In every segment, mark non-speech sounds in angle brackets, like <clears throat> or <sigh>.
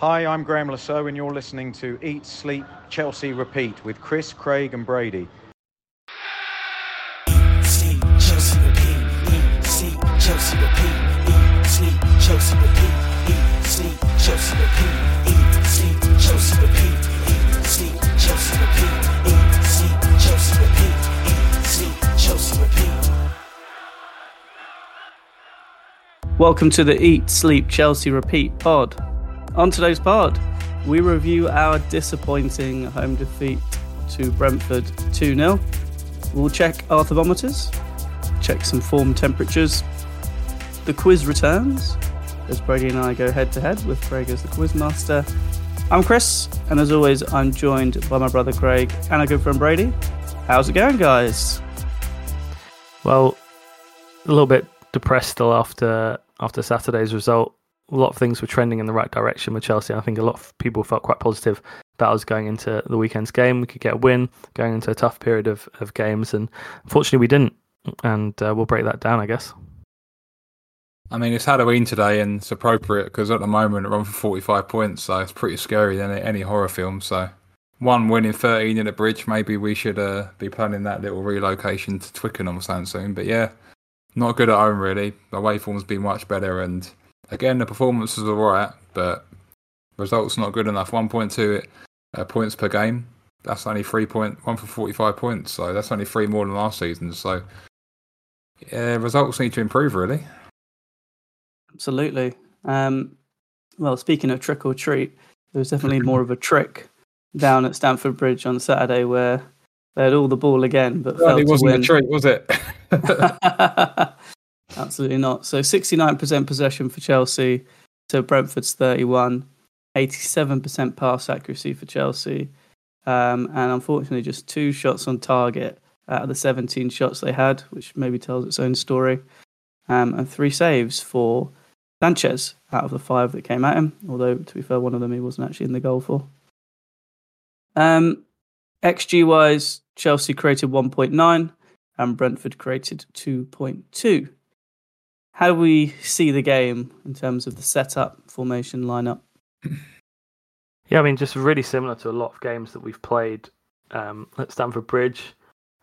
Hi, I'm Graham Lasso, and you're listening to Eat, Sleep, Chelsea, Repeat with Chris, Craig, and Brady. Eat, sleep, Chelsea, repeat. Eat, sleep, Chelsea, repeat. Eat, sleep, Chelsea, repeat. Eat, sleep, Chelsea, repeat. Eat, sleep, Chelsea, repeat. Eat, sleep, Chelsea, repeat. Eat, sleep, Chelsea, repeat. Eat, sleep, Chelsea, repeat. Welcome to the Eat, Sleep, Chelsea, Repeat pod. On today's pod, we review our disappointing home defeat to Brentford 2 0. We'll check our thermometers, check some form temperatures. The quiz returns as Brady and I go head to head with Craig as the quiz master. I'm Chris, and as always, I'm joined by my brother Craig and our good friend Brady. How's it going, guys? Well, a little bit depressed still after after Saturday's result. A lot of things were trending in the right direction with Chelsea. I think a lot of people felt quite positive about was going into the weekend's game. We could get a win, going into a tough period of, of games, and unfortunately we didn't. And uh, we'll break that down, I guess. I mean, it's Halloween today, and it's appropriate because at the moment we're on for 45 points, so it's pretty scary than any horror film. So, one win in 13 in a bridge, maybe we should uh, be planning that little relocation to Twickenham soon. But yeah, not good at home really. Away form's been much better, and again the performance was alright, but results not good enough. 1.2 uh, points per game. That's only three point one for 45 points, so that's only three more than last season. So, yeah, results need to improve really. Absolutely. Um, well, speaking of trick or treat, there was definitely more of a trick down at Stamford Bridge on Saturday where they had all the ball again, but Well, it wasn't win. a treat, was it? <laughs> <laughs> <laughs> Absolutely not. So 69% possession for Chelsea to Brentford's 31, 87% pass accuracy for Chelsea, um, and unfortunately just two shots on target out of the 17 shots they had, which maybe tells its own story, um, and three saves for Sanchez out of the five that came at him. Although to be fair, one of them he wasn't actually in the goal for. Um, XG wise, Chelsea created 1.9 and Brentford created 2.2. How do we see the game in terms of the setup, formation, lineup? <clears throat> Yeah, I mean, just really similar to a lot of games that we've played um, at Stamford Bridge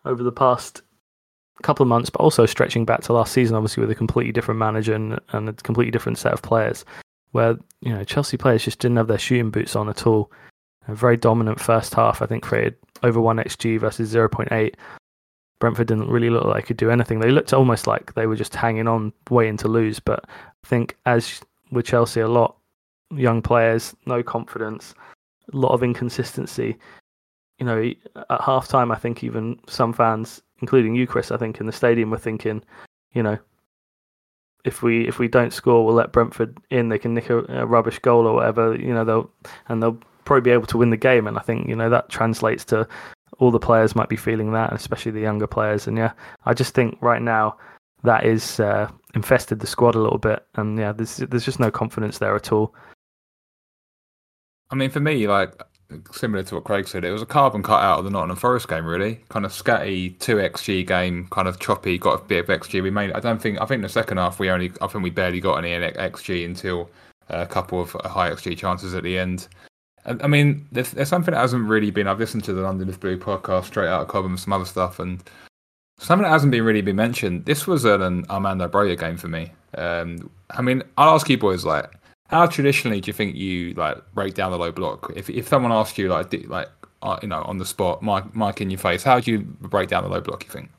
over the past couple of months, but also stretching back to last season, obviously with a completely different manager and, and a completely different set of players, where you know Chelsea players just didn't have their shooting boots on at all. A very dominant first half, I think, created over one xG versus zero point eight. Brentford didn't really look like they could do anything. They looked almost like they were just hanging on, waiting to lose. But I think, as with Chelsea, a lot young players, no confidence, a lot of inconsistency. You know, at half time, I think even some fans, including you, Chris, I think in the stadium, were thinking, you know, if we if we don't score, we'll let Brentford in. They can nick a, a rubbish goal or whatever. You know, they'll and they'll probably be able to win the game. And I think you know that translates to all the players might be feeling that, especially the younger players. And yeah, I just think right now that is uh, infested the squad a little bit. And yeah, there's there's just no confidence there at all. I mean, for me, like similar to what Craig said, it was a carbon cut out of the Nottingham Forest game, really. Kind of scatty, two xg game, kind of choppy. Got a bit of xg. We made. I don't think. I think the second half we only. I think we barely got any xg until a couple of high xg chances at the end. I mean, there's, there's something that hasn't really been. I've listened to the London is Blue podcast straight out of Cobham and some other stuff, and something that hasn't been really been mentioned. This was an Armando Broja game for me. Um, I mean, I'll ask you boys, like, how traditionally do you think you like break down the low block? If if someone asked you, like, like, uh, you know, on the spot, mic, mic in your face, how do you break down the low block? You think?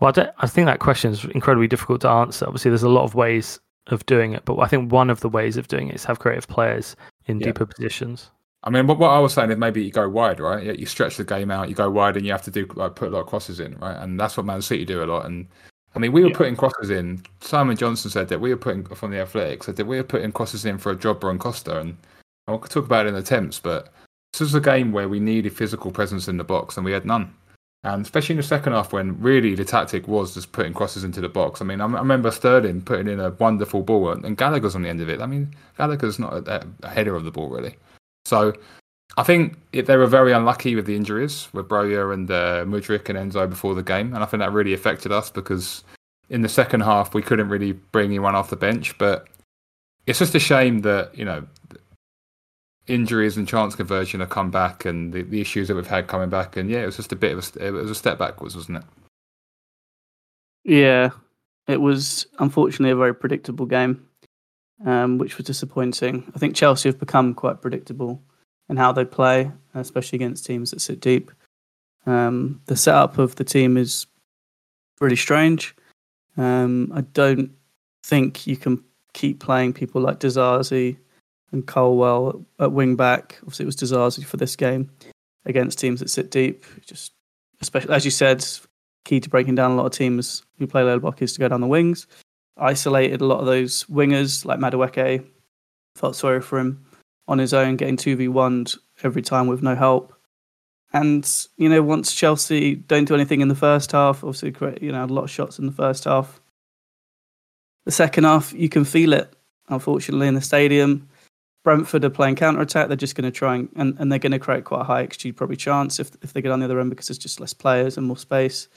Well, I, I think that question is incredibly difficult to answer. Obviously, there's a lot of ways of doing it, but I think one of the ways of doing it is have creative players in Yeah. deeper positions. I mean, what, what I was saying is maybe you go wide, right? You- You stretch the game out, you go wide, and you have to do like put a lot of crosses in, right? And that's what Man City do a lot. And I mean, we were Yeah. putting crosses in. Simon Johnson said that we were putting from the Athletics said that we were putting crosses in for a Jobber and Costa, and I'll talk about it in attempts. But this was a game where we needed physical presence in the box, and we had none. And especially in the second half, when really the tactic was just putting crosses into the box. I mean, I, I remember Sterling putting in a wonderful ball, and, and Gallagher's on the end of it. I mean, Gallagher's not a, a header of the ball really. So I think it, they were very unlucky with the injuries with Broja and uh, Mudryk and Enzo before the game, and I think that really affected us because in the second half we couldn't really bring anyone off the bench. But it's just a shame that you know injuries and chance conversion have come back, and the, the issues that we've had coming back, and yeah, it was just a bit of a, it was a step backwards, wasn't it? Yeah, it was unfortunately a very predictable game, um, which was disappointing. I think Chelsea have become quite predictable in how they play, especially against teams that sit deep. Um, the setup of the team is really strange. Um, I don't think you can keep playing people like Disasi and Colwill at wing back. Obviously, it was Disasi for this game against teams that sit deep. Just, especially as you said, key to breaking down a lot of teams who play low block is to go down the wings. Isolated a lot of those wingers like Madueke. Felt sorry for him on his own, getting two v one every time with no help. And you know, once Chelsea don't do anything in the first half, obviously, you know, a lot of shots in the first half. The second half, you can feel it. Unfortunately, in the stadium, Brentford are playing counter attack. They're just going to try and, and, and they're going to create quite a high XG probably chance if if they get on the other end because there's just less players and more space.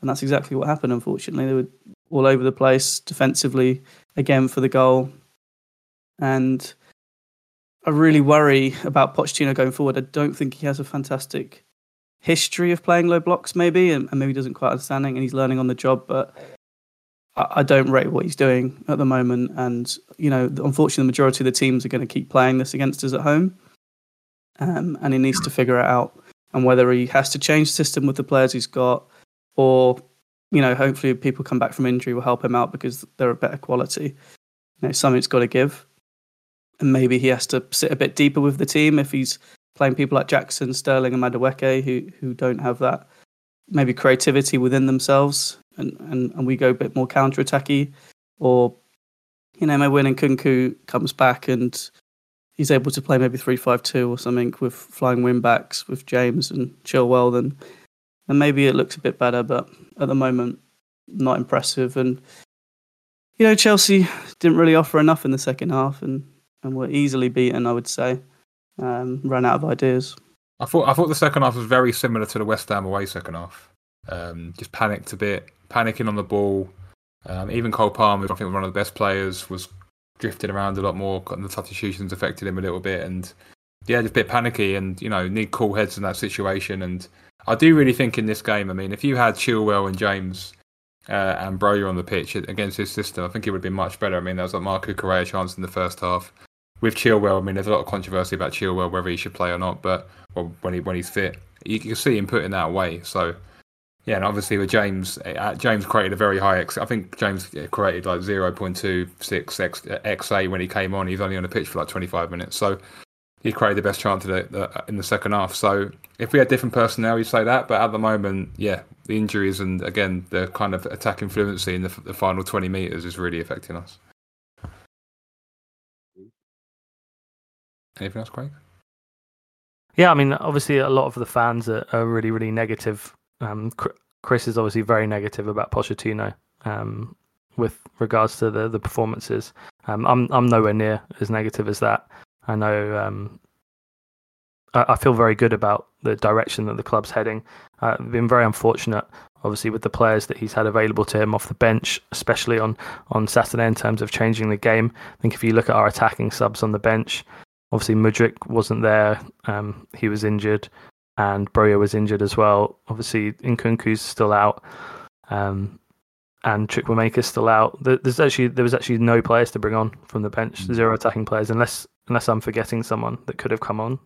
And that's exactly what happened. Unfortunately, they were all over the place defensively again for the goal. And I really worry about Pochettino going forward. I don't think he has a fantastic history of playing low blocks, maybe, and, and maybe doesn't quite understanding, and he's learning on the job. But I, don't rate what he's doing at the moment. And you know, unfortunately, the majority of the teams are going to keep playing this against us at home, um, and he needs to figure it out. And whether he has to change the system with the players he's got, or you know, hopefully people come back from injury will help him out because they're a better quality. You know, something's got to give and maybe he has to sit a bit deeper with the team if he's playing people like Jackson, Sterling, and Madueke who who don't have that maybe creativity within themselves, and and, and we go a bit more counter attacky, or you know maybe when Nkunku comes back and he's able to play maybe three five two or something with flying wing backs with James and Chilwell, then then maybe it looks a bit better. But at the moment, not impressive and. You know, Chelsea didn't really offer enough in the second half, and and were easily beaten. I would say, um, ran out of ideas. I thought I thought the second half was very similar to the West Ham away second half. Um, just panicked a bit, panicking on the ball. Um, even Cole Palmer, I think one of the best players, was drifting around a lot more. And the substitutions affected him a little bit, and yeah, just a bit panicky. And you know, need cool heads in that situation. And I do really think in this game, I mean, if you had Chilwell and James uh, and Broja on the pitch against his system, I think it would have been much better. I mean, there was like Marc Cucurella chance in the first half with Chilwell, I mean, there's a lot of controversy about Chilwell whether he should play or not, but well, when he when he's fit, you can see him putting that away. So yeah, and obviously with James, uh, James created a very high X. I think James created like 0.26 X, XA when he came on. He's only on the pitch for like 25 minutes, so he created the best chance it in the second half. So if we had different personnel, you'd say that. But at the moment, yeah, the injuries and again the kind of attacking fluency in the, the final 20 meters is really affecting us. Anything else, Craig? Yeah, I mean, obviously, a lot of the fans are, are really, really negative. Um, Chris is obviously very negative about Pochettino um, with regards to the the performances. Um, I'm I'm nowhere near as negative as that. I know. Um, I, I, feel very good about the direction that the club's heading. Uh, I've been very unfortunate, obviously, with the players that he's had available to him off the bench, especially on on Saturday in terms of changing the game. I think if you look at our attacking subs on the bench, Obviously, Mudryk wasn't there; um, he was injured, and Broja was injured as well. Obviously, Nkunku's still out, um, and Chukwuemeka's still out. There's actually there was actually no players to bring on from the bench, mm. zero attacking players, unless unless I'm forgetting someone that could have come on.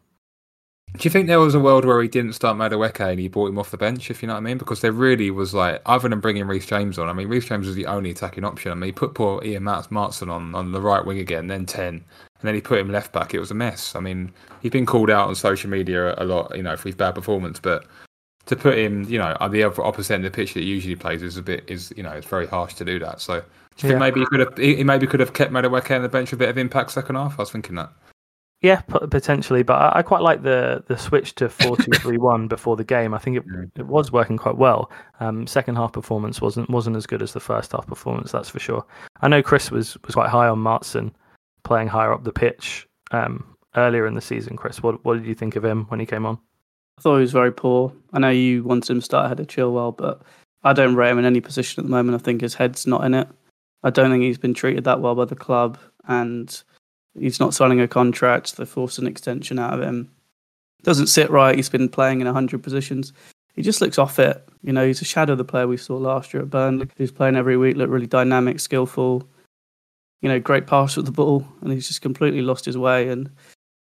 Do you think there was a world where he didn't start Madueke and he brought him off the bench, if you know what I mean? Because there really was like, other than bringing Reece James on, I mean, Reece James was the only attacking option. I mean, he put poor Ian Maatsen on, on the right wing again, then 10, and then he put him left back. It was a mess. I mean, he's been called out on social media a lot, you know, for his bad performance. But to put him, you know, on the other opposite end of the pitch that he usually plays is a bit is you know it's very harsh to do that. So do you yeah. think maybe he could have he maybe could have kept Madueke on the bench for a bit of impact second half? I was thinking that. Yeah, potentially, but I quite like the the switch to four two <laughs> three one before the game. I think it it was working quite well. Um, second half performance wasn't wasn't as good as the first half performance, that's for sure. I know Chris was was quite high on Maatsen playing higher up the pitch um, earlier in the season. Chris, what what did you think of him when he came on? I thought he was very poor. I know you wanted him to start ahead of Chilwell, but I don't rate him in any position at the moment. I think his head's not in it. I don't think he's been treated that well by the club, and He's not signing a contract. They forced an extension out of him. Doesn't sit right. He's been playing in 100 positions. He just looks off it. You know, he's a shadow of the player we saw last year at Burnley, He's playing every week, looked really dynamic, skillful, you know, great pass with the ball, and he's just completely lost his way. And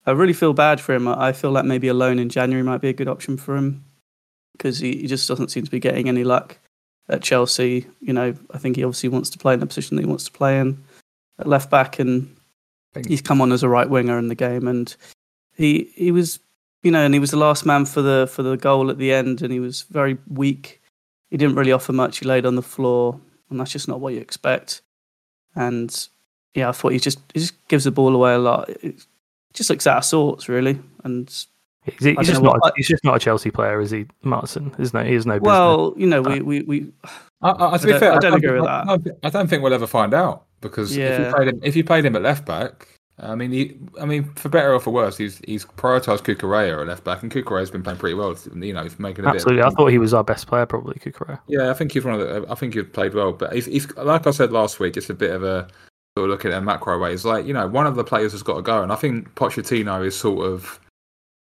I really feel bad for him. I feel like maybe a loan in January might be a good option for him because he, he just doesn't seem to be getting any luck at Chelsea. You know, I think he obviously wants to play in the position that he wants to play in at left back, and Think- he's come on as a right winger in the game, and he he was you know, and he was the last man for the for the goal at the end, and he was very weak. He didn't really offer much. He laid on the floor, and that's just not what you expect. And yeah, I thought he just he just gives the ball away a lot. It just looks out of sorts, really. And He's, he's just know not. what- he's just not a Chelsea player, is he, Martin? Is no He has no business. well, you know, we uh, we, we I, I, to be don't- fair, I don't agree think- with I that. I don't think we'll ever find out because if you played him, if you played him at left back, I mean, he, I mean, for better or for worse, he's he's prioritised Cucurella at left back, and Cucurella's been playing pretty well. You know, he's making a Absolutely, bit. I thought he was our best player, probably Cucurella. yeah, I think he's one of the. I think he's played well, but he's, he's like I said last week, it's a bit of a sort of looking at a macro way. It's like you know, one of the players has got to go, and I think Pochettino is sort of.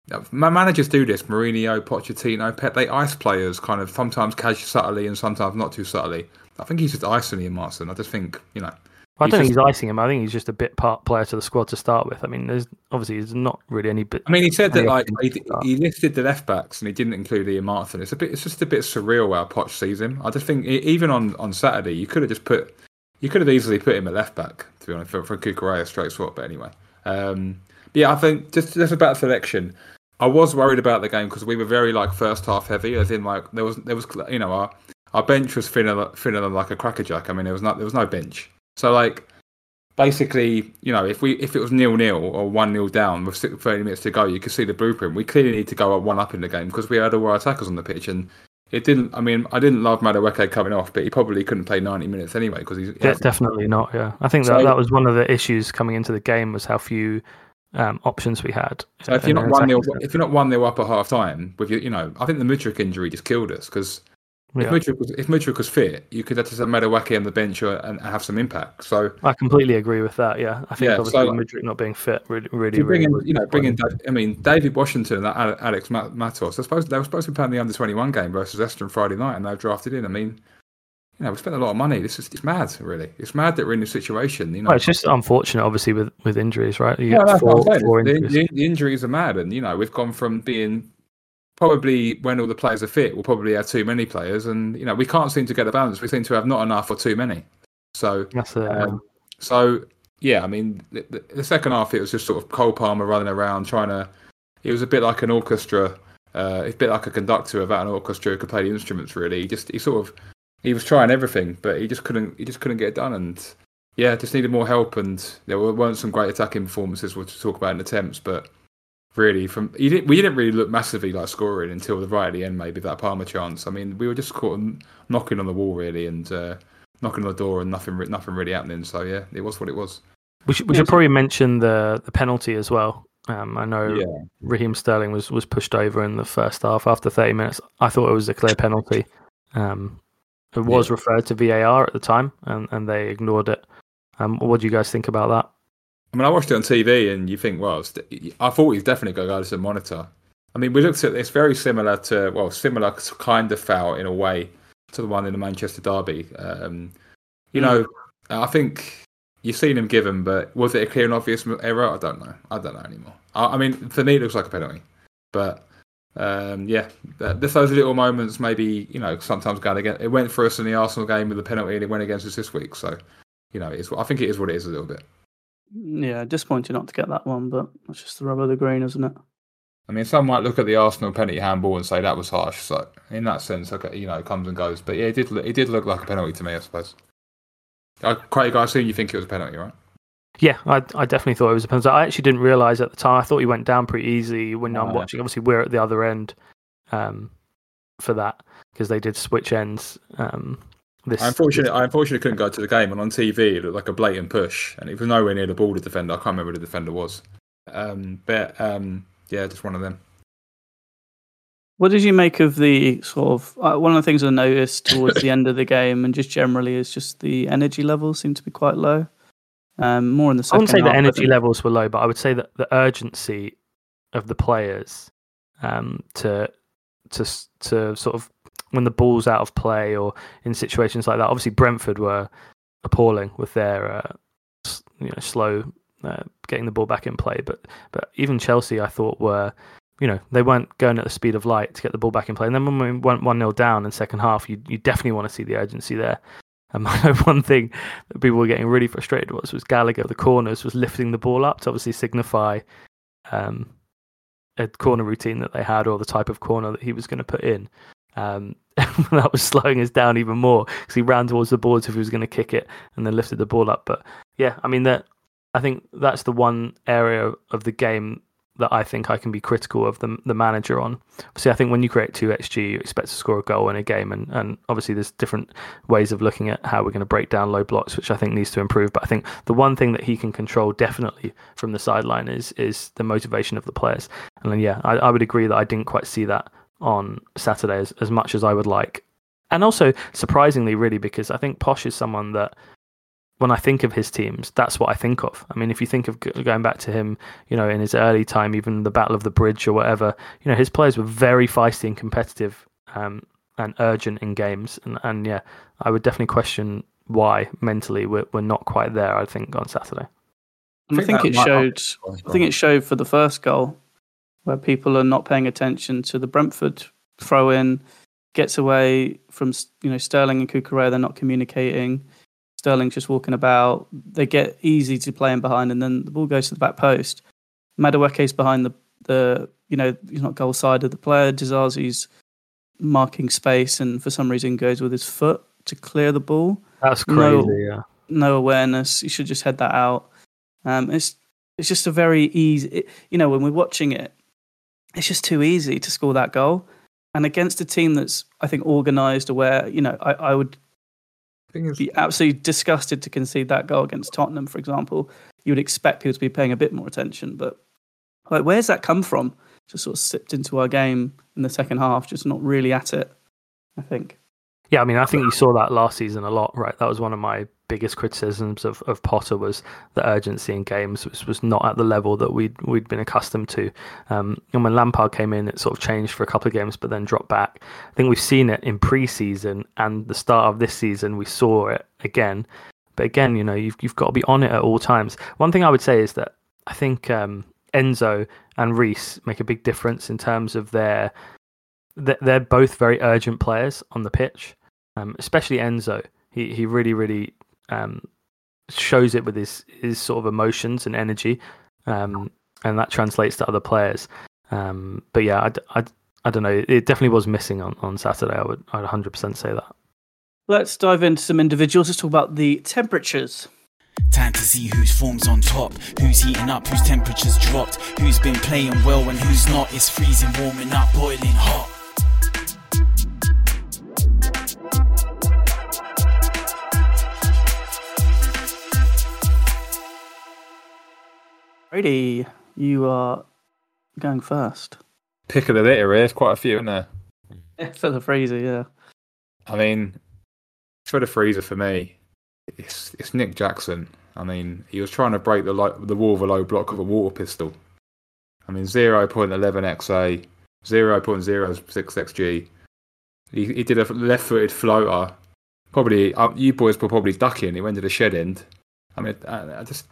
Uh, My managers do this. Mourinho, Pochettino, Pep. They ice players kind of sometimes casually, subtly, and sometimes not too subtly. I think he's just icing Ian Maatsen. I just think you know. I He's don't think just- he's icing him. I think he's just a bit part player to the squad to start with. I mean, there's obviously there's not really any bit. I mean, he said that like he he, listed the left backs and he didn't include Ian Maatsen. It's a bit, it's just a bit surreal how Poch sees him. I just think e- even on, on Saturday, you could have just put, you could have easily put him at left back to be honest for, for Cucurella straight swap. But anyway, um, but yeah, I think just just about selection. I was worried about the game because we were very like first half heavy, as in like there was there was you know our our bench was thinner thinner than like a crackerjack. I mean there was not there was no bench, so like basically, you know, if we if it was nil nil or one 0 down with 30 minutes to go, you could see the blueprint. We clearly need to go up one up in the game because we had all our attackers on the pitch, and it didn't. I mean, I didn't love Madueke coming off, but he probably couldn't play 90 minutes anyway because he's. he definitely not. Yeah, I think that So- that was one of the issues coming into the game was how few um, options we had. So if you're not one 0 attacking sense. if you're not one 0 up at half time with your, you know, I think the Mudryk injury just killed us because Yeah. if Mudryk was if Mudryk was fit, you could have just have Madueke on the bench or, and have some impact. So I completely agree with that. Yeah, I think Yeah, obviously so- Mudryk not being fit really, really, you bring really in, you know, bring in. I mean, Deivid Washington and Alex Matos. They're supposed they were supposed to be playing the under twenty one game versus Leicester Friday night, and they've drafted in. I mean, you know, we spent a lot of money. This is it's mad, really. It's mad that we're in this situation. You know, Well, it's just unfortunate, obviously, with, with injuries, right? You yeah, four, four The, injuries. the, the injuries are mad, and you know, we've gone from being probably when all the players are fit, we'll probably have too many players, and you know, we can't seem to get a balance. We seem to have not enough or too many. So That's it. Um, so yeah, I mean, the, the, second half it was just sort of Cole Palmer running around trying to. It was a bit like an orchestra. Uh, it's a bit like a conductor without an orchestra who could play the instruments. Really, he just he sort of he was trying everything, but he just couldn't he just couldn't get it done. And yeah, just needed more help. And there were- weren't some great attacking performances we'll talk about in attempts, but really from he didn't, we didn't really look massively like scoring until the right at the end, maybe that Palmer chance. I mean, we were just caught knocking on the wall really, and. Uh, knocking on the door and nothing nothing really happening. So yeah, it was what it was. we should, we should probably mention the, the penalty as well. Um, I know Yeah, Raheem Sterling was, was pushed over in the first half after 30 minutes. I thought it was a clear penalty. Um, it was Yeah. referred to VAR at the time, and, and they ignored it. Um, what do you guys think about that? I mean, I watched it on TV, and you think, well, I thought he's definitely going to go to the monitor. I mean, we looked at this very similar to well, similar kind of foul in a way to the one in the Manchester derby. Um, you know, I think you've seen him given, but was it a clear and obvious error? I don't know. I don't know anymore. I, I mean, for me, it looks like a penalty, but um, yeah, there's those little moments. Maybe you know, sometimes going again. It went for us in the Arsenal game with the penalty, and it went against us this week. So, you know, it's, I think it is what it is a little bit. Yeah, disappointed not to get that one, but that's just the rub of the green, isn't it? I mean, some might look at the Arsenal penalty handball and say that was harsh. So, in that sense, okay, you know, it comes and goes. But yeah, it did. Look, it did look like a penalty to me, I suppose. Uh, Craig, I assume you think it was a penalty, right? Yeah, I, I definitely thought it was a penalty. I actually didn't realise at the time. I thought he went down pretty easy when I'm Oh, yeah. watching. Obviously, we're at the other end um, for that because they did switch ends. Um, this, I unfortunately, I unfortunately couldn't go to the game, and on TV it looked like a blatant push, and it was nowhere near the ball. The defender, I can't remember who the defender was. Um, but um, yeah, just one of them. What did you make of the sort of uh, one of the things I noticed towards the <laughs> end of the game and just generally is just the energy levels seem to be quite low. Um, more in the I second wouldn't say half, the energy levels were low, but I would say that the urgency of the players um, to to to sort of when the ball's out of play or in situations like that. Obviously, Brentford were appalling with their uh, you know slow uh, getting the ball back in play, but but even Chelsea, I thought were. You know, they weren't going at the speed of light to get the ball back in play. And then when we went 1 0 down in second half, you, you definitely want to see the urgency there. And <laughs> one thing that people were getting really frustrated was was Gallagher, the corners, was lifting the ball up to obviously signify um, a corner routine that they had or the type of corner that he was going to put in. Um, <laughs> that was slowing us down even more because he ran towards the boards if he was going to kick it and then lifted the ball up. But yeah, I mean that I think that's the one area of the game that I think I can be critical of the the manager on. Obviously, I think when you create two xG, you expect to score a goal in a game, and and obviously there's different ways of looking at how we're going to break down low blocks, which I think needs to improve. But I think the one thing that he can control definitely from the sideline is is the motivation of the players. And then, yeah, I, I would agree that I didn't quite see that on Saturday as, as much as I would like. And also, surprisingly, really, because I think Poch is someone that when I think of his teams, that's what I think of. I mean, if you think of going back to him, you know, in his early time, even the Battle of the Bridge or whatever, you know, his players were very feisty and competitive um, and urgent in games. And, and yeah, I would definitely question why mentally we're, we're not quite there, I think, on Saturday. I think think it showed. I think it showed for the first goal, where people are not paying attention to the Brentford throw in, gets away from you know Sterling and Cucurella. They're not communicating. Sterling's just walking about. They get easy to play in behind, and then the ball goes to the back post. Madueke's behind the the you know he's not goal side of the player. Disasi's marking space, and for some reason goes with his foot to clear the ball That's No. crazy, yeah. no awareness. You should just head that out. Um, it's it's just a very easy. It, you know, when we're watching it, it's just too easy to score that goal. And against a team that's, I think, organised, aware. You know, I, I would thing is, be absolutely disgusted to concede that goal against Tottenham, for example. You would expect people to be paying a bit more attention, but like, where's that come from? Just sort of sipped into our game in the second half, just not really at it. I think. Yeah, I mean, I think you saw that last season a lot, right? That was one of my biggest criticisms of, of Potter was the urgency in games, which was not at the level that we'd we'd been accustomed to. Um, and when Lampard came in, it sort of changed for a couple of games, but then dropped back. I think we've seen it in pre-season and the start of this season. We saw it again, but again, you know, you've you've got to be on it at all times. One thing I would say is that I think um, Enzo and Reece make a big difference in terms of their they're both very urgent players on the pitch, um, especially Enzo. He he really really um, shows it with his his sort of emotions and energy, um, and that translates to other players. Um, but yeah, I I don't know. It definitely was missing on, on Saturday. I would I'd 100% say that. Let's dive into some individuals. Let's talk about the temperatures. Time to see whose form's on top, who's heating up, whose temperature's dropped, who's been playing well and who's not. It's freezing, warming up, boiling hot. Brady, you are going first. pick of the litter here. There's quite a few, isn't there? <laughs> For the freezer, yeah. I mean, for the freezer for me, it's it's Nick Jackson. I mean, he was trying to break the lo- the wall of a low block with a water pistol. I mean, zero point eleven XA, zero point zero six XG. He he did a left-footed floater. Probably uh, you boys were probably ducking. He went to the shed end. I mean, I, I just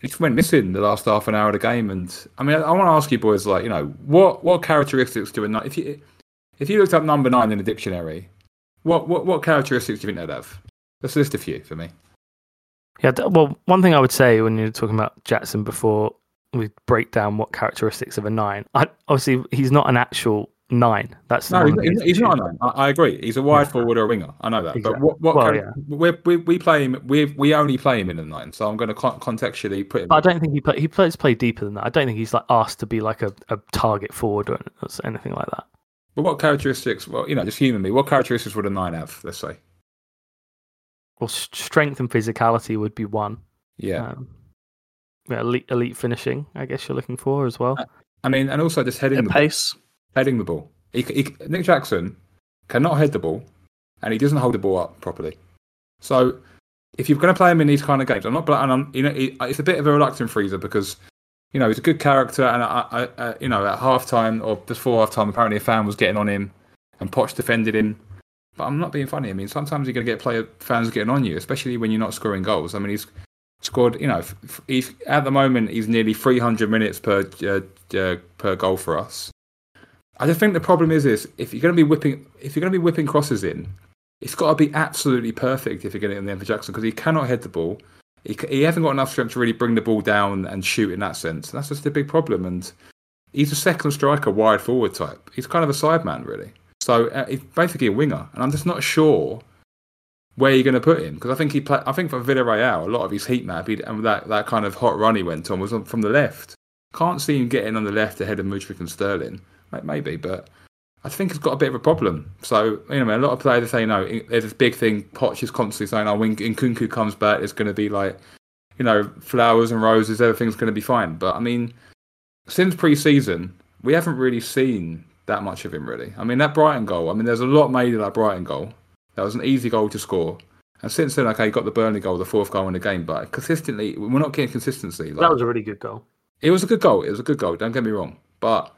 he just went missing the last half an hour of the game. And I mean, I, I want to ask you boys, like, you know, what what characteristics do a ni- if you if you looked up number nine in the dictionary, what what what characteristics do you think they'd have? Let's list a few for me. Yeah, well, one thing I would say when you're talking about Jackson before we break down what characteristics of a nine, I, obviously he's not an actual nine. That's No, he's, he's, he's not a nine. I, I agree. He's a wide Yeah. forward or a winger. I know that. Exactly. But what what Well, yeah. we we we play him. We we only play him in the nine. So I'm going to con- contextually put him. But I don't think he play, he plays play deeper than that. I don't think he's like asked to be like a, a target forward or anything like that. But what characteristics? Well, you know, just human me. What characteristics would a nine have? Let's say. Well, strength and physicality would be one. Yeah. Um, yeah, elite, elite finishing, I guess you're looking for as well. I mean, and also just heading At the pace. Heading the ball. He, he, Nick Jackson cannot head the ball, and he doesn't hold the ball up properly. So if you're going to play him in these kind of games, I'm not. And I'm, you know, it- it's a bit of a reluctant freezer because, you know, he's a good character, and I, I, I you know, at halftime or before halftime, apparently a fan was getting on him, and Poch defended him. But I'm not being funny. I mean, sometimes you're going to get player fans getting on you, especially when you're not scoring goals. I mean, he's scored. You know, he's at the moment he's nearly 300 minutes per uh, uh, per goal for us. I just think the problem is this: if you're going to be whipping, if you're going to be whipping crosses in, it's got to be absolutely perfect if you're getting it in the end for Jackson because he cannot head the ball. He, he hasn't got enough strength to really bring the ball down and shoot in that sense. And that's just a big problem. And he's a second striker, wide forward type. He's kind of a side man, really. So uh, he's basically a winger, and I'm just not sure where you're going to put him because I think he play, I think for Villarreal, a lot of his heat map and that that kind of hot run he went on was on, from the left. Can't see him getting on the left ahead of Mudryk and Sterling. May- Maybe, but I think he's got a bit of a problem. So you know, a lot of players say no. There's this big thing. Poch is constantly saying, "Oh, when Nkunku comes back, it's going to be like, you know, flowers and roses. Everything's going to be fine." But I mean, since pre-season, we haven't really seen that much of him. Really, I mean, that Brighton goal. I mean, there's a lot made of that Brighton goal. That was an easy goal to score. And since then, okay, he got the Burnley goal, the fourth goal in the game, but consistently, we're not getting consistency. Like, That was a really good goal. it was a good goal. It was a good goal. Don't get me wrong, but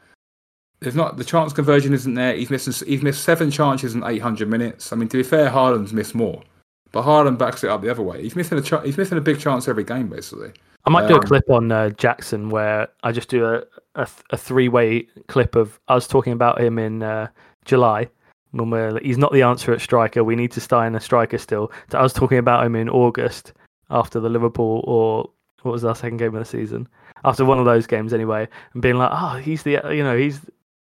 there's not the chance conversion isn't there. He's missing. He's missed seven chances in 800 minutes. I mean, to be fair, Haaland's missed more, but Haaland backs it up the other way. He's missing a. Ch- he's missing a big chance every game, basically. I might do a Um, clip on uh, Jackson where I just do a, a, th- a three way clip of us talking about him in uh, July. When we're, he's not the answer at striker. We need to sign a striker still. To us talking about him in August after the Liverpool or what was our second game of the season? After one of those games anyway, and being like, oh, he's the you know he's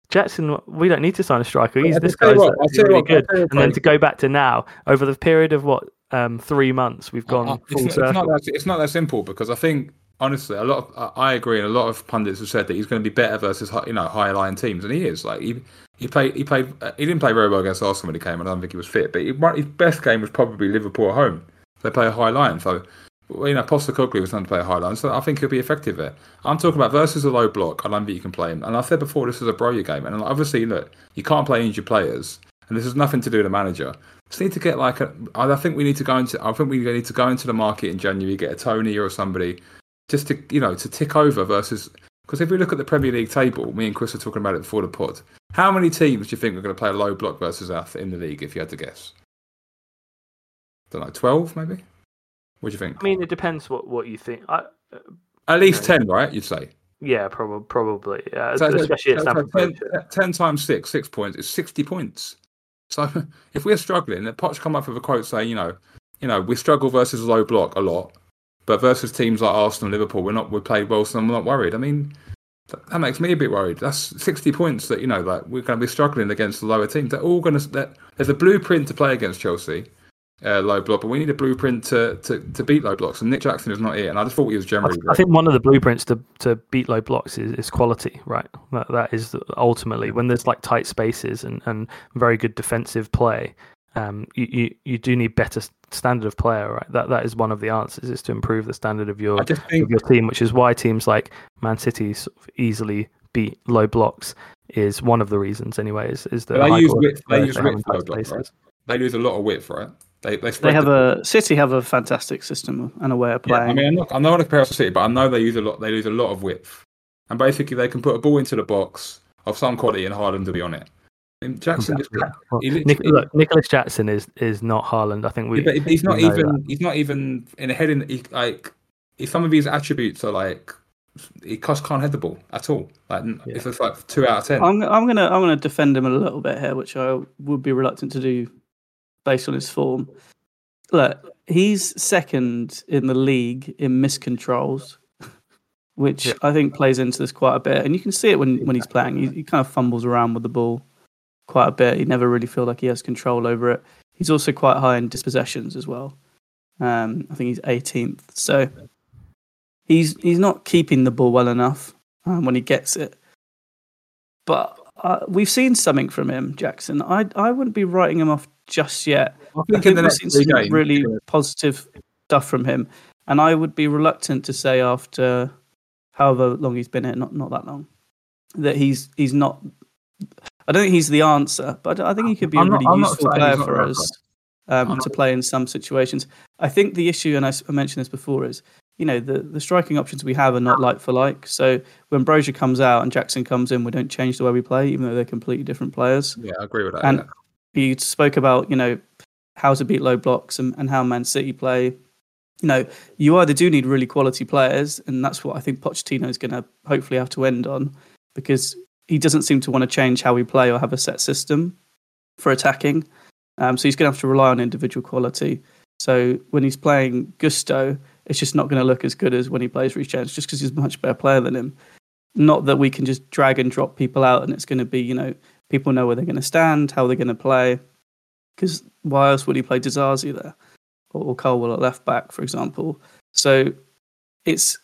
Jackson. We don't need to sign a striker. He's I'll this guy's what, I'll actually tell you really what, good. what, And then to go back to now over the period of what um, three months, we've gone Uh, full it's, not, circle. it's, not that, it's not that simple because I think honestly, a lot of I I agree, and a lot of pundits have said that he's going to be better versus you know higher line teams, and he is. Like he he played he played uh, he didn't play very well against Arsenal when he came. and I don't think he was fit, but he, his best game was probably Liverpool at home. They play a high line, so well, you know Postecoglou was trying to play high line, so I think he'll be effective there. I'm talking about versus a low block. I don't think you can play him, and I said before this is a Broja game, and obviously look, you can't play injured players, and this has nothing to do with the manager. Just need to get like a. I think we need to go into. I think we need to go into the market in January, get a Toney or somebody, just to you know to tick over versus. Because if we look at the Premier League table, me and Chris were talking about it before the pod. How many teams do you think are going to play a low block versus us in the league? If you had to guess, I don't know, twelve maybe. What do you think? I mean, it depends what, what you think. I, uh, At least ten, right? You'd say. yeah, probably, probably. Yeah, So- especially at so- so Stamford 10, Bridge. 10 times six, six points is sixty points. So <laughs> if we're struggling, then Poch come up with a quote saying, you know, you know, we struggle versus low block a lot, but versus teams like Arsenal, and Liverpool, we're not we played well, so I'm not worried. I mean, that, that makes me a bit worried. That's sixty points that you know, like we're going to be struggling against the lower teams. They're all going to. There's a blueprint to play against Chelsea. Uh, low block, but we need a blueprint to, to, to beat low blocks. And Nick Jackson is not here, and I just thought he was generally. I think one of the blueprints to, to beat low blocks is, is quality, right? That, that is ultimately when there's like tight spaces and, and very good defensive play. Um, you, you, you do need better standard of player, right? That that is one of the answers is to improve the standard of your think of your team, which is why teams like Man City sort of easily beat low blocks. Is one of the reasons, anyway. Is, is the they use width- they players use width low block, right? they lose a lot of width, right? They they, They have the- a City have a fantastic system and a way of playing. Yeah, playing. I mean, I'm not, I'm not going to compare us to City, but I know they use a lot. They lose a lot of width, and basically they can put a ball into the box of some quality and Haaland to be on it. And Jackson just Exactly. Well, he look, Nicholas Jackson is is not Haaland. I think we. Yeah, but he's not even. that. He's not even in a heading. He, like he- some of his attributes are like he just can't head the ball at all. Like it's like two out of ten. I'm I'm gonna I'm gonna defend him a little bit here, which I would be reluctant to do based on his form. Look, he's second in the league in miscontrols, <laughs> which Yeah. I think plays into this quite a bit. And you can see it when, when he's playing. He, he kind of fumbles around with the ball quite a bit. He never really feels like he has control over it. He's also quite high in dispossessions as well. Um, I think he's 18th. So he's he's not keeping the ball well enough um, when he gets it. But uh, we've seen something from him, Jackson. I I wouldn't be writing him off just yet. I I think in think the we've seen some games, really positive stuff from him, and I would be reluctant to say after however long he's been here, not not that long, that he's he's not. I don't think he's the answer, but I think he could be I'm a really not useful player for us. um, to play in some situations. I think the issue, and I mentioned this before, is you know the the striking options we have are not like for like. So when Broja comes out and Jackson comes in, we don't change the way we play, even though they're completely different players. Yeah, I agree with that. And yeah. you spoke about you know how to beat low blocks and, and how Man City play. You know, you either do need really quality players, and that's what I think Pochettino is going to hopefully have to end on, because he doesn't seem to want to change how we play or have a set system for attacking. Um, so he's going to have to rely on individual quality. So when he's playing Gusto, it's just not going to look as good as when he plays Reece James, just because he's a much better player than him. Not that we can just drag and drop people out, and it's going to be you know people know where they're going to stand, how they're going to play. Because why else would he play Disasi there or, or Colwill at left back, for example? So it's,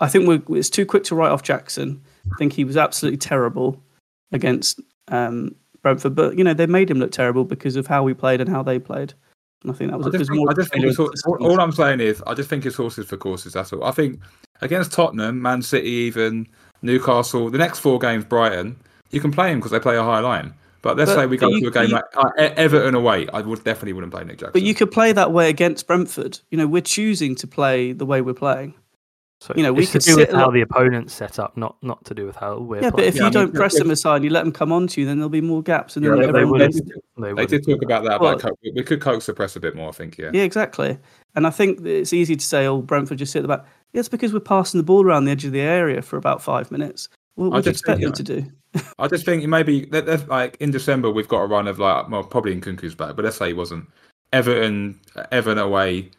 I think it's too quick to write off Jackson. I think he was absolutely terrible against um, Brentford, but you know they made him look terrible because of how we played and how they played. I think that was, I just think, more. I just think it's all, all, I'm saying is I just think it's horses for courses. That's all. I think against Tottenham, Man City, even Newcastle, the next four games, Brighton, you can play him because they play a high line. But let's But- say we go you- to a game you- like uh, Everton away, I would definitely wouldn't play Nick Jackson. But you could play that way against Brentford. You know, we're choosing to play the way we're playing. So You know, we could to do with sit a how lot- the opponent's set up, not not to do with how we're Yeah, but if Yeah, you I don't press them aside and you let them come onto you, then there'll be more gaps, and Yeah, then they- everyone they- gets they- they, they wouldn't. did talk about that. Well- About co- we could coax the press a bit more. I think. Yeah. Yeah, exactly. And I think it's easy to say, "Oh, Brentford just sit at the back." Yeah, it's because we're passing the ball around the edge of the area for about five minutes. What I would you expect think, them you to do? I just think maybe that, that, like in December we've got a run of like well probably Nkunku's back, but let's say he wasn't Everton, Everton away,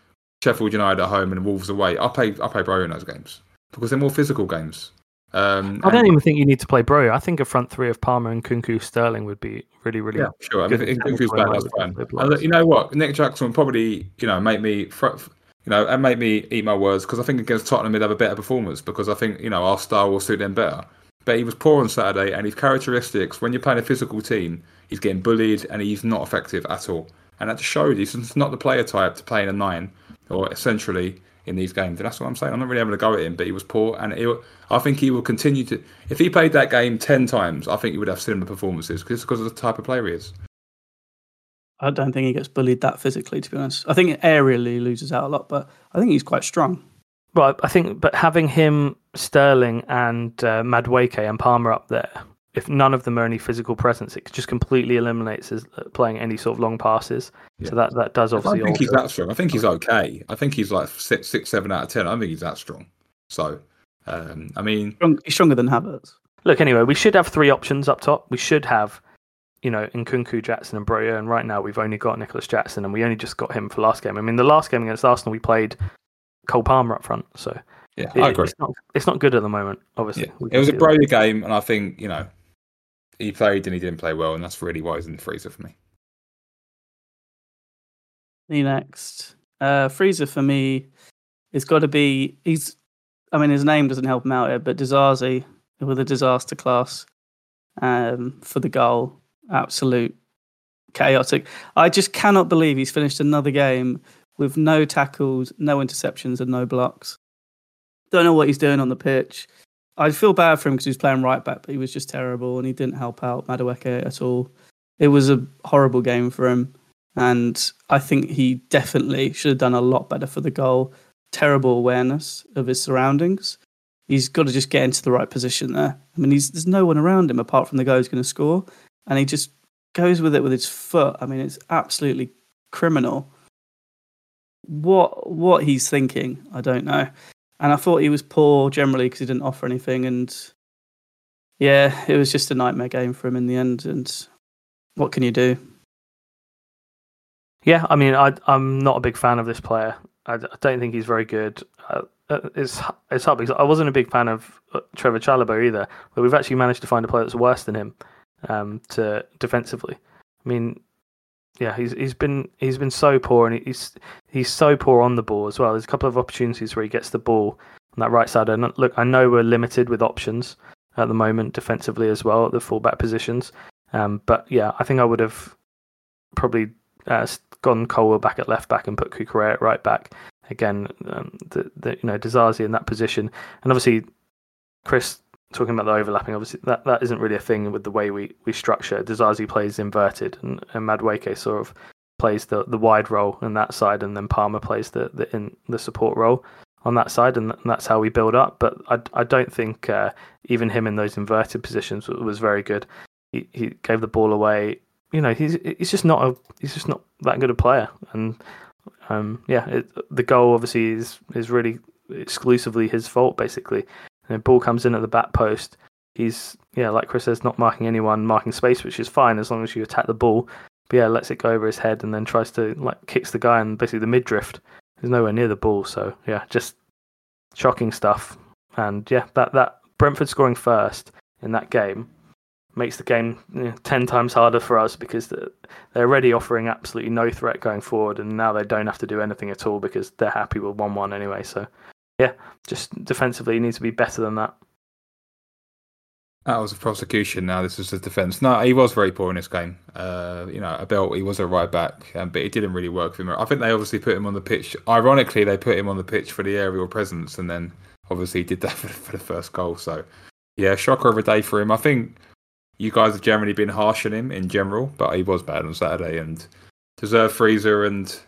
Sheffield United at home, and Wolves away. I play I play Bro in those games because they're more physical games. Um, I don't and- even think you need to play Bro. I think a front three of Palmer and Kunku Sterling would be really, really. Yeah, sure. I good mean, Kunku's back, that's fine. And you know what? Nick Jackson would probably, you know, make me, you know, and make me eat my words because I think against Tottenham he'd have a better performance because I think, you know, our style will suit them better. But he was poor on Saturday, and his characteristics, when you're playing a physical team, he's getting bullied and he's not effective at all. And that just showed he's not the player type to play in a nine or essentially in these games. And that's what I'm saying. I'm not really having to go at him, but he was poor, and he, I think he will continue to. If he played that game ten times, I think he would have similar performances just because of the type of player he is. I don't think he gets bullied that physically. To be honest, I think aerially he loses out a lot, but I think he's quite strong. But I think, but having him, Sterling, and uh, Madueke and Palmer up there, if none of them are any physical presence, it just completely eliminates his uh, playing any sort of long passes. So that that does I obviously. don't think he's that strong. I think he's okay. I think he's like six, six, seven out of ten. I don't think he's that strong. So, um, I mean, he's stronger than Havertz. Look, anyway, we should have three options up top. We should have, you know, Nkunku, Jackson, and Broja. And right now, we've only got Nicholas Jackson, and we only just got him for last game. I mean, the last game against Arsenal, we played Cole Palmer up front. So yeah, it- I agree. it's not it's not good at the moment. Obviously, Yeah. It was a see that. Broja game, and I think you know he played and he didn't play well, and that's really why he's in the freezer for me. Me next. Uh, Freezer for me has got to be. He's. I mean, his name doesn't help him out here, but Disasi with a disaster class um, for the goal. Absolute chaotic. I just cannot believe he's finished another game with no tackles, no interceptions, and no blocks. Don't know what he's doing on the pitch. I feel bad for him because he was playing right back, but he was just terrible and he didn't help out Madueke at all. It was a horrible game for him and I think he definitely should have done a lot better for the goal. Terrible awareness of his surroundings. He's got to just get into the right position there. I mean, there's no one around him apart from the guy who's going to score, and he just goes with it with his foot. I mean, it's absolutely criminal. What what he's thinking, I don't know. And I thought he was poor generally because he didn't offer anything, and yeah, it was just a nightmare game for him in the end. And what can you do? Yeah, I mean, I, I'm not a big fan of this player. I don't think he's very good. Uh, uh, it's it's hard because I wasn't a big fan of uh, Trevor Chalobah either, but we've actually managed to find a player that's worse than him um, to defensively. I mean, yeah, he's he's been he's been so poor, and he's he's so poor on the ball as well. There's a couple of opportunities where he gets the ball on that right side. And look, I know we're limited with options at the moment defensively as well at the fullback positions, um, but yeah, I think I would have probably uh, gone Colwill back at left back and put Cucurella at right back again. Um, the, the you know Disasi in that position, and obviously Chris talking about the overlapping. Obviously that, that isn't really a thing with the way we we structure. Disasi plays inverted, and, and Madueke sort of plays the the wide role on that side, and then Palmer plays the the in the support role on that side, and, and that's how we build up. But I, I don't think uh, even him in those inverted positions was, was very good. He he gave the ball away. You know, he's he's just not a he's just not that good a player, and um, yeah, it, the goal obviously is is really exclusively his fault basically. And the ball comes in at the back post. He's yeah, like Chris says, not marking anyone, marking space, which is fine as long as you attack the ball. But yeah, lets it go over his head and then tries to like kicks the guy and basically the mid drift. He's nowhere near the ball, so yeah, just shocking stuff. And yeah, that that Brentford scoring first in that game makes the game you know, 10 times harder for us because they're already offering absolutely no threat going forward and now they don't have to do anything at all because they're happy with 1-1 anyway so yeah just defensively he needs to be better than that That was a prosecution. Now this is the defence. No, he was very poor in this game. Uh, you know, a belt. He was a right back, um, but it didn't really work for him. I think they obviously put him on the pitch. Ironically, they put him on the pitch for the aerial presence, and then obviously he did that <laughs> for, for the first goal. So, yeah, shocker of a day for him. I think you guys have generally been harsh on him in general, but he was bad on Saturday and deserved freezer. And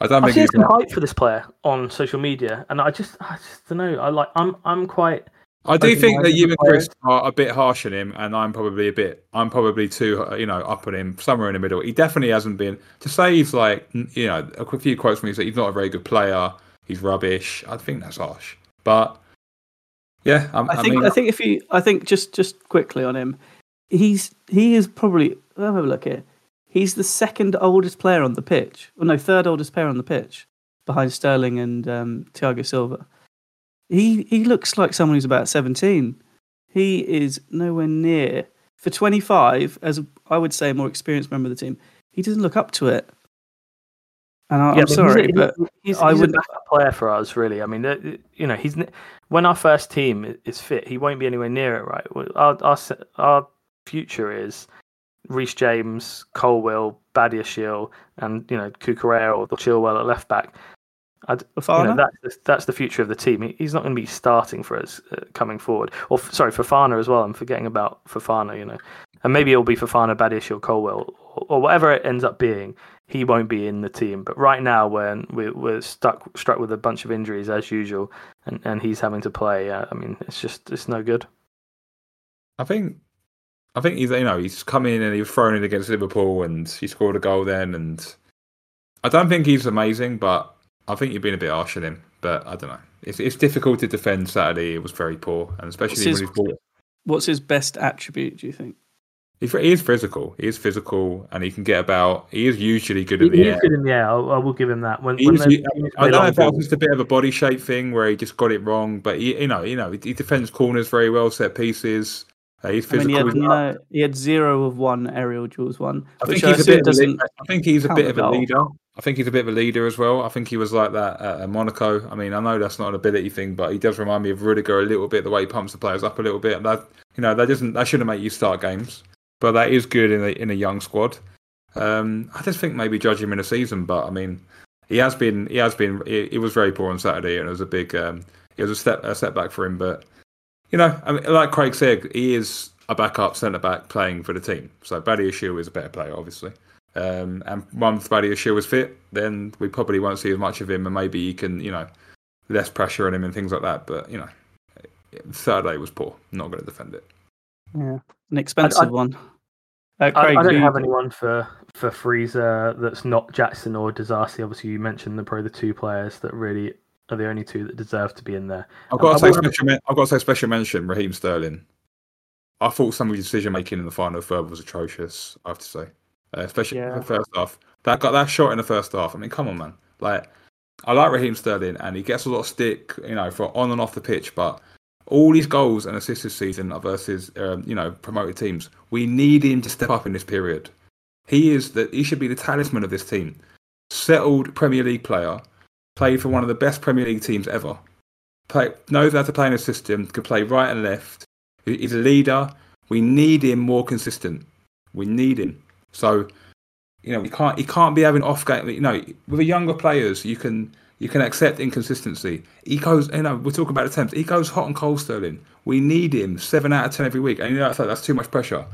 I don't I think see he's some hype for this player on social media and I just I just don't know I like I'm I'm quite I do think that you and. Chris are a bit harsh on him, and I'm probably a bit. I'm probably too, you know, up on him somewhere in the middle. He definitely hasn't been to say he's like, you know, a few quotes from me say he's not a very good player. He's rubbish. I think that's harsh, but yeah, I'm, I think mean, I think if you I think just just quickly on him, he's he is probably let me have a look here. He's the second oldest player on the pitch. Well, no, third oldest player on the pitch, behind Sterling and um, Thiago Silva. He he looks like someone who's about seventeen. He is nowhere near for twenty five. As I would say, a more experienced member of the team, he doesn't look up to it. And I, Yeah, but sorry, a- but he's, I he's a would- backup player for us, really. I mean, you know, he's when our first team is fit, he won't be anywhere near it, right? Our our our future is Reece James, Colwill, Badia Shield, and you know Cucurella or Chilwell at left back. I'd, you know, that's the, that's the future of the team. He- He's not going to be starting for us uh, coming forward. Or sorry, Fofana as well. I'm forgetting about Fofana. You know, and maybe it'll be Fofana, Badish, or Colwill, or, or whatever it ends up being. He won't be in the team. But right now, when we're, we're stuck struck with a bunch of injuries as usual, and, and he's having to play, uh, I mean, it's just it's no good. I think, I think he's, you know, he's come in and he was thrown in against Liverpool, and he scored a goal then, and I don't think he's amazing, but I think you've been a bit harsh on him. But I don't know. It's it's difficult to defend Saturday. It was very poor, and especially What's when his- he's ball. what's his best attribute? Do you think? He's, he is physical. He is physical, and he can get about. He is usually good He, in the he's air. good in the air. I, I will give him that. When, He when is- he- I play don't know if that was just a bit of a body shape thing where he just got it wrong, but he, you know, you know, he defends corners very well, set pieces. Uh, he's I mean, he had, no, he had zero of one aerial duels one, I think he's a bit. Of a, I think he's a bit of a goal. leader. I think he's a bit of a leader as well. I think he was like that at Monaco. I mean, I know that's not an ability thing, but he does remind me of Rudiger a little bit. The way he pumps the players up a little bit. That you know that doesn't that shouldn't make you start games, but that is good in a in a young squad. Um, I just think maybe judge him in a season, but I mean, he has been he has been he, he was very poor on Saturday, and it was a big um, it was a step a setback for him. But you know, I mean, like Craig said, he is a backup centre back playing for the team. So Badiashile is a better player, obviously. Um, and once Badiashile is fit, then we probably won't see as much of him, and maybe he can, you know, less pressure on him and things like that. But you know, Saturday was poor. Not going to defend it. Yeah, an expensive I- one. Uh, I, Craig, I don't who- have anyone for for Freezer that's not Jackson or Disasi. Obviously, you mentioned the probably the two players that really are the only two that deserve to be in there. I've got to say special. Men- I've got to say special mention. Raheem Sterling. I thought some of his decision making in the final third was atrocious. I have to say, uh, especially Yeah. the first half. That got that shot in the first half. I mean, come on, man. Like, I like Raheem Sterling, and he gets a lot of stick, you know, for on and off the pitch. But all his goals and assists this season are versus, um, you know, promoted teams. We need him to step up in this period. He is that. He should be the talisman of this team. Settled Premier League player, played for one of the best Premier League teams ever play, knows how to play in a system, can play right and left. He's a leader. We need him more consistent. We need him. So, you know, he can't he can't be having off game. You know, with the younger players, you can you can accept inconsistency. He goes, you know, we're talking about attempts. He goes hot and cold, Sterling. We need him seven out of ten every week, and you know that's, that's too much pressure.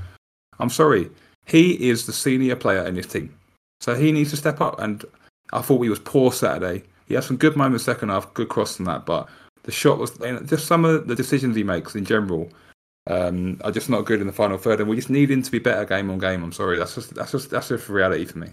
I'm sorry. He is the senior player in this team. So he needs to step up. And I thought he was poor Saturday. He had some good moments second half, good cross and that, but the shot was just some of the decisions he makes in general um, are just not good in the final third, and we just need him to be better game on game. I'm sorry, that's just that's just that's just reality for me.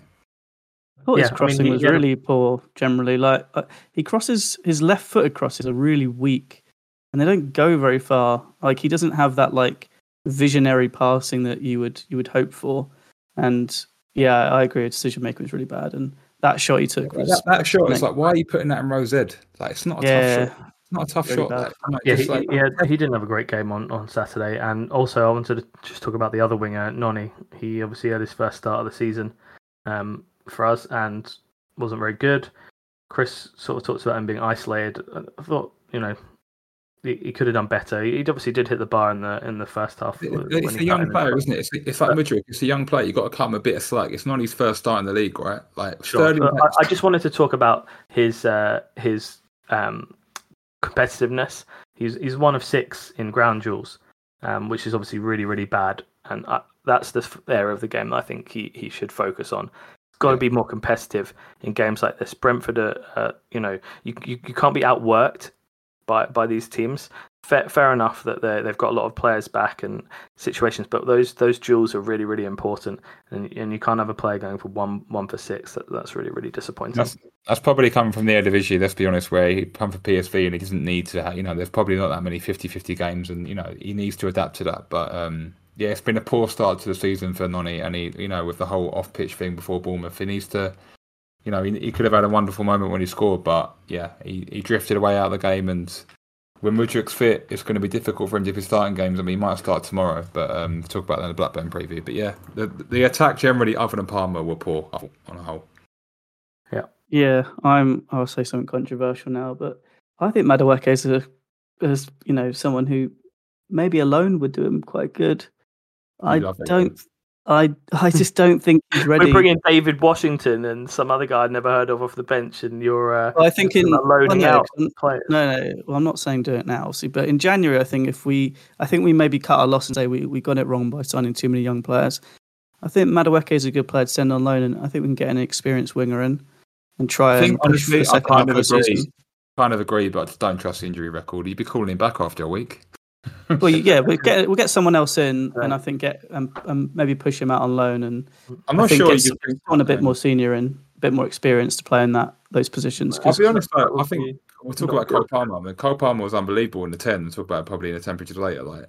I thought Yeah, his I mean, crossing he- was he had a- really poor generally. Like uh, he crosses his left-footed crosses are really weak, and they don't go very far. Like he doesn't have that like visionary passing that you would you would hope for. And yeah, I agree. Decision making was really bad, and that shot he took was That, that shot is mate. like, why are you putting that in row Z? Like, it's not a yeah. tough shot. It's not a tough Really shot. Like, Yeah, just he, like- yeah, he didn't have a great game on, on Saturday. And also, I wanted to just talk about the other winger, Noni. He obviously had his first start of the season um, for us and wasn't very good. Chris sort of talks about him being isolated. I thought, you know, he, he could have done better. He obviously did hit the bar in the in the first half. It- It's a young player, isn't it? It's, it's like Mudryk. It's a young player. You got to him a bit of slack. It's not his first start in the league, right? Like Sure. I, I just wanted to talk about his uh, his um, competitiveness. He's he's one of six in ground duels, um, which is obviously really really bad, and I, that's the area of the game that I think he, he should focus on. Got to be more competitive in games like this. Brentford, are, uh, you know, you, you you can't be outworked by by these teams. Fair, fair enough that they they've got a lot of players back and situations, but those those duels are really really important, and and you can't have a player going for one one for six. That, that's really really disappointing. That's, that's probably coming from the Eredivisie, let's be honest, where he come for PSV and he doesn't need to, you know, there's probably not that many 50-50 games and, you know, he needs to adapt to that. But, um, yeah, it's been a poor start to the season for Noni and he, you know, with the whole off-pitch thing before Bournemouth, he needs to, you know, he, he could have had a wonderful moment when he scored, but, yeah, he, he drifted away out of the game and when Mudryk's fit, it's going to be difficult for him to be starting games. I mean, he might start tomorrow, but um, we'll talk about that in the Blackburn preview. But, yeah, the, the attack generally, other than Palmer, were poor on a whole. Yeah, yeah. I'm. I'll say something controversial now, but I think Madueke is a, is you know, someone who maybe alone would do him quite good. I don't. I I just don't think he's ready. We bring in Deivid Washington and some other guy I'd never heard of off the bench, and you're uh, Well, I think in talking about loaning no, out 'cause- players. No, no. Well, I'm not saying do it now, obviously, but in January, I think if we, I think we maybe cut our loss and say we, we got it wrong by signing too many young players. I think Madueke is a good player to send on loan, and I think we can get an experienced winger in and try I think and honestly, I kind of of agree. season. Kind of agree, but I just don't trust the injury record. You'd be calling him back after a week. Well, yeah, we'll <laughs> get we'll get someone else in, and I think get um, um, maybe push him out on loan, and I'm not sure. get someone a bit more senior and a bit more experienced to play in that those positions. I'll be honest. Though, I think we'll talk about Cole. Palmer. I mean, Cole Palmer was unbelievable in the ten. We'll talk about it probably in the temperatures later. Like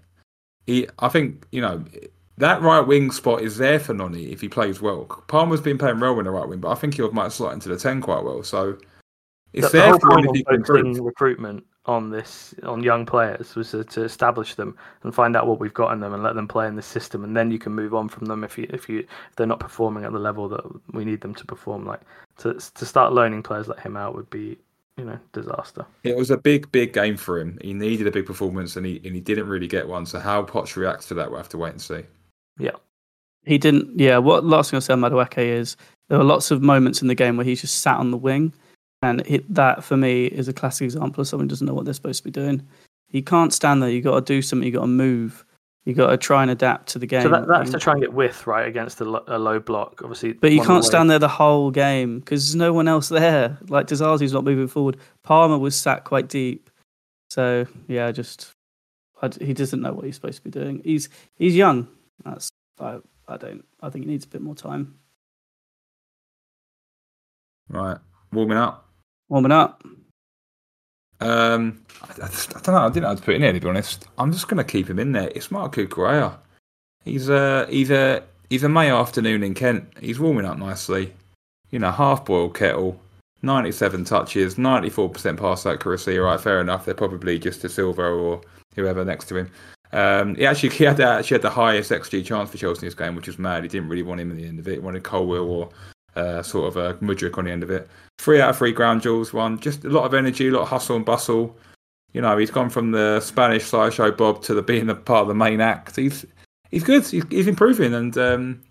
he, I think you know that right wing spot is there for Noni if he plays well. Palmer's been playing well in the right wing, but I think he might slot into the ten quite well. So it's the, the there whole for him point of he focusing recruitment on this on young players was to, to establish them and find out what we've got in them and let them play in the system, and then you can move on from them if you if you if they're not performing at the level that we need them to perform. Like to to start loaning players like him out would be you know disaster. It was a big, big game for him. He needed a big performance, and he and he didn't really get one. So how Poch reacts to that, we'll have to wait and see. Yeah. He didn't. Yeah, what last thing I'll say on Madueke is there were lots of moments in the game where he just sat on the wing, and it, that for me is a classic example of someone who doesn't know what they're supposed to be doing. You can't stand there. You got to do something. You got to move. You got to try and adapt to the game. So that, that's You- to try and get width right against a, lo- a low block. Obviously, but you one of the can't stand there the whole game because there's no one else there. Like Disasi's not moving forward. Palmer was sat quite deep. So yeah, just I d he doesn't know what he's supposed to be doing. He's he's young. That's I I don't. I think he needs a bit more time Right, warming up. Warming up. Um, I, I, I don't know. I didn't know how to put in there to be honest. I'm just going to keep him in there. It's Marc Cucurella. He's uh, he's a he's a May afternoon in Kent. He's warming up nicely. You know, half boiled kettle. 97 touches, 94% pass accuracy. Right, fair enough. They're probably just a Silva or whoever next to him. Um, he actually he had the, actually had the highest XG chance for Chelsea in this game, which was mad. He didn't really want him at the end of it. He wanted Colwill or uh, sort of a Mudryk on the end of it. Three out of three ground jewels one. Just a lot of energy, a lot of hustle and bustle. You know, he's gone from the Spanish sideshow Bob to the being the part of the main act. He's he's good. He's, he's improving, and um,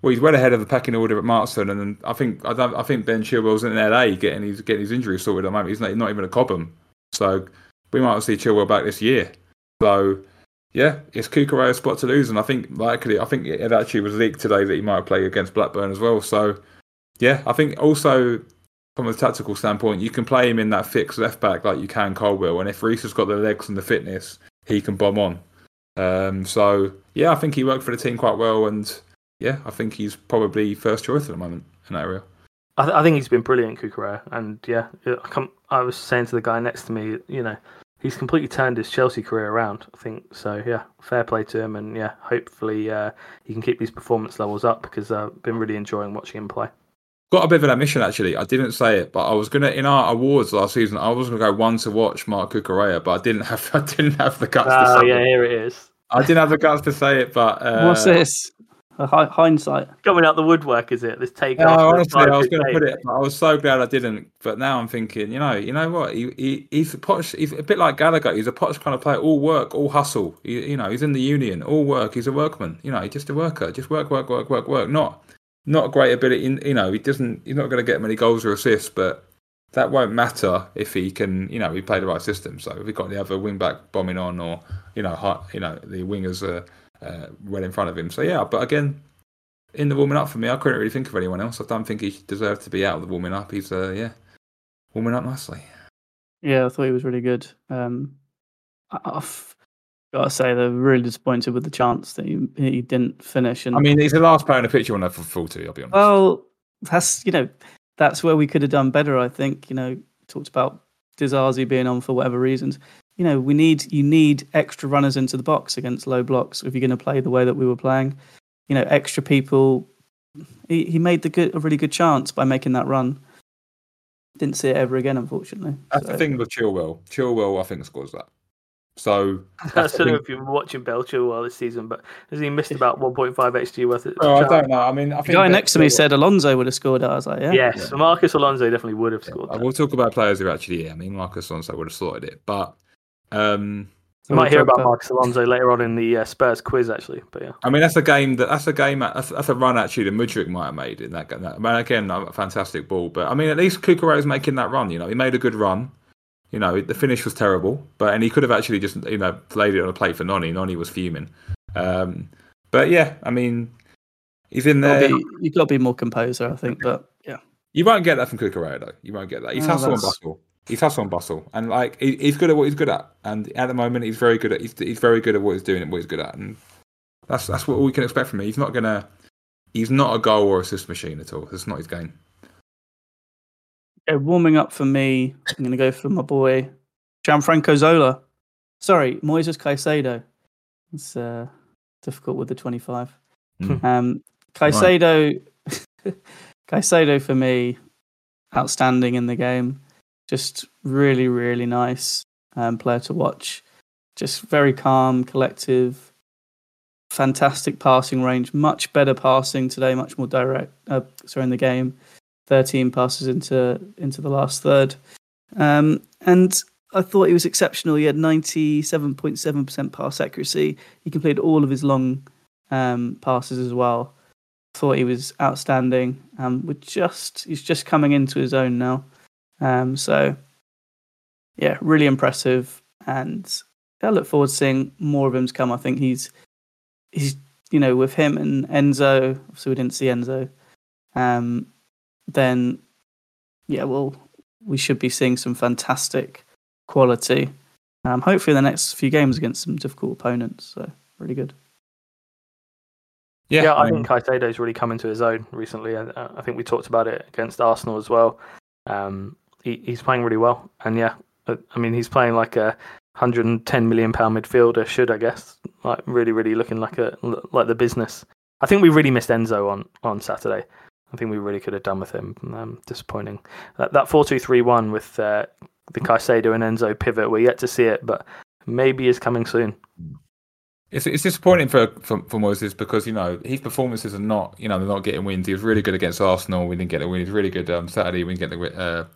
well, he's well ahead of the packing order at Marston. And I think I I think Ben Chilwell's in LA getting his getting his injury sorted at the moment. He's not, not even a Cobham, so we might see Chilwell back this year. So yeah, it's Cucurella's spot to lose, and I think likely I think it actually was leaked today that he might play against Blackburn as well. So yeah, I think also from a tactical standpoint, you can play him in that fixed left back like you can Colwill, and if Reece has got the legs and the fitness, he can bomb on. Um, so yeah, I think he worked for the team quite well, and yeah, I think he's probably first choice at the moment in that area. I, th- I think he's been brilliant, Cucurella, and yeah, I, come, I was saying to the guy next to me, you know, he's completely turned his Chelsea career around. I think so. Yeah, fair play to him, and yeah, hopefully uh, he can keep these performance levels up because I've been really enjoying watching him play. Got a bit of an admission actually. I didn't say it, but I was gonna in our awards last season. I was gonna go one to watch Marc Cucurella, but I didn't have <laughs> I didn't have the guts. to Oh say yeah, it. here it is. I didn't have the guts to say it, but uh, What's this? Hi- hindsight. Coming out the woodwork, is it? This take No, honestly, I was going to put it. But I was so glad I didn't. But now I'm thinking, you know, you know what? He, he he's a posh. He's a bit like Gallagher. He's a posh kind of player. All work, all hustle. He, you know, he's in the union. All work. He's a workman. You know, he's just a worker. Just work, work, work, work, work. Not not great ability. You know, he doesn't. He's not going to get many goals or assists, but that won't matter if he can. You know, he play the right system. So if he got the other wing back bombing on, or you know, hot, you know, the wingers are uh, well in front of him. So yeah, but again in the warming up for me. I couldn't really think of anyone else. I don't think he deserved to be out of the warming up. He's uh, yeah, warming up nicely. Yeah, I thought he was really good. Um, I- I've got to say, they're really disappointed with the chance that he, he didn't finish. And I mean, he's the last player in the pitch picture on that for full two. I'll be honest. well, that's you know, that's where we could have done better. I think you know, talked about Disasi being on for whatever reasons. You know, we need you need extra runners into the box against low blocks if you're going to play the way that we were playing. You know, extra people. He, he made the good a really good chance by making that run. Didn't see it ever again, unfortunately. that's So- the thing with Chilwell. Chilwell, I think, scores that. So I that's the don't know if you've been watching Ben Chilwell this season, but has he missed about 1.5 XG worth of Well, I don't know. I mean, I The think guy next to me said Alonso would have scored it. I was like, yeah. Yes, Marcus Alonso definitely would have scored. Uh, that. We'll talk about players who actually. Yeah, I mean, Marcus Alonso would have sorted it, but um, You might hear about Drogba. Marcus Alonso later on in the uh, Spurs quiz, actually. But yeah, I mean, that's a game that that's a game that's, that's a run actually that Mudryk might have made in that game. That, I mean, again, a fantastic ball, but I mean, at least Cucurella's making that run. You know, he made a good run. You know, the finish was terrible, but and he could have actually just you know laid it on a plate for Noni. Noni was fuming. Um, but yeah, I mean, he's in there. be, you've got to be more composer, I think. But yeah, You won't get that from Cucurella though. You won't get that. He's No, hustle and bustle. He's hustle and bustle, and like he, he's good at what he's good at. And at the moment, he's very good at. He's, he's very good at what he's doing and what he's good at. And that's that's what we can expect from him. He's not gonna. He's not a goal or assist machine at all. That's not his game. Okay, warming up for me, I'm going to go for my boy Gianfranco Zola. Sorry, Moises Caicedo. It's uh, difficult with the 25. Mm. Um, Caicedo, <laughs> Caicedo for me, outstanding in the game. Just really, really nice um, player to watch. Just very calm, collective, fantastic passing range. Much better passing today, much more direct. Uh, sorry, in the game. 13 passes into into the last third. Um, and I thought he was exceptional. He had 97.7% pass accuracy. He completed all of his long um, passes as well. Thought he was outstanding. Um, we're just he's just coming into his own now. Um, so yeah, really impressive. And I look forward to seeing more of him to come. I think he's he's you know with him and Enzo. Obviously, we didn't see Enzo. Um, then yeah, well, we should be seeing some fantastic quality. Um, hopefully, the next few games against some difficult opponents. So really good. Yeah, yeah, I, mean, think Caicedo's really come into his own recently. I, I think we talked about it against Arsenal as well. Um, he, he's playing really well, and yeah, I I mean he's playing like a 110 million pound midfielder should, I guess. Like really, really looking like a like the business. I think we really missed Enzo on on Saturday. I think we really could have done with him. Um, disappointing. That that four two three one with uh, the Caicedo and Enzo pivot. We're yet to see it, but maybe is coming soon. It's, it's disappointing for, for for Moses because you know his performances are not you know they're not getting wins. He was really good against Arsenal. We didn't get a win. He's really good um, Saturday. We didn't get the. Uh,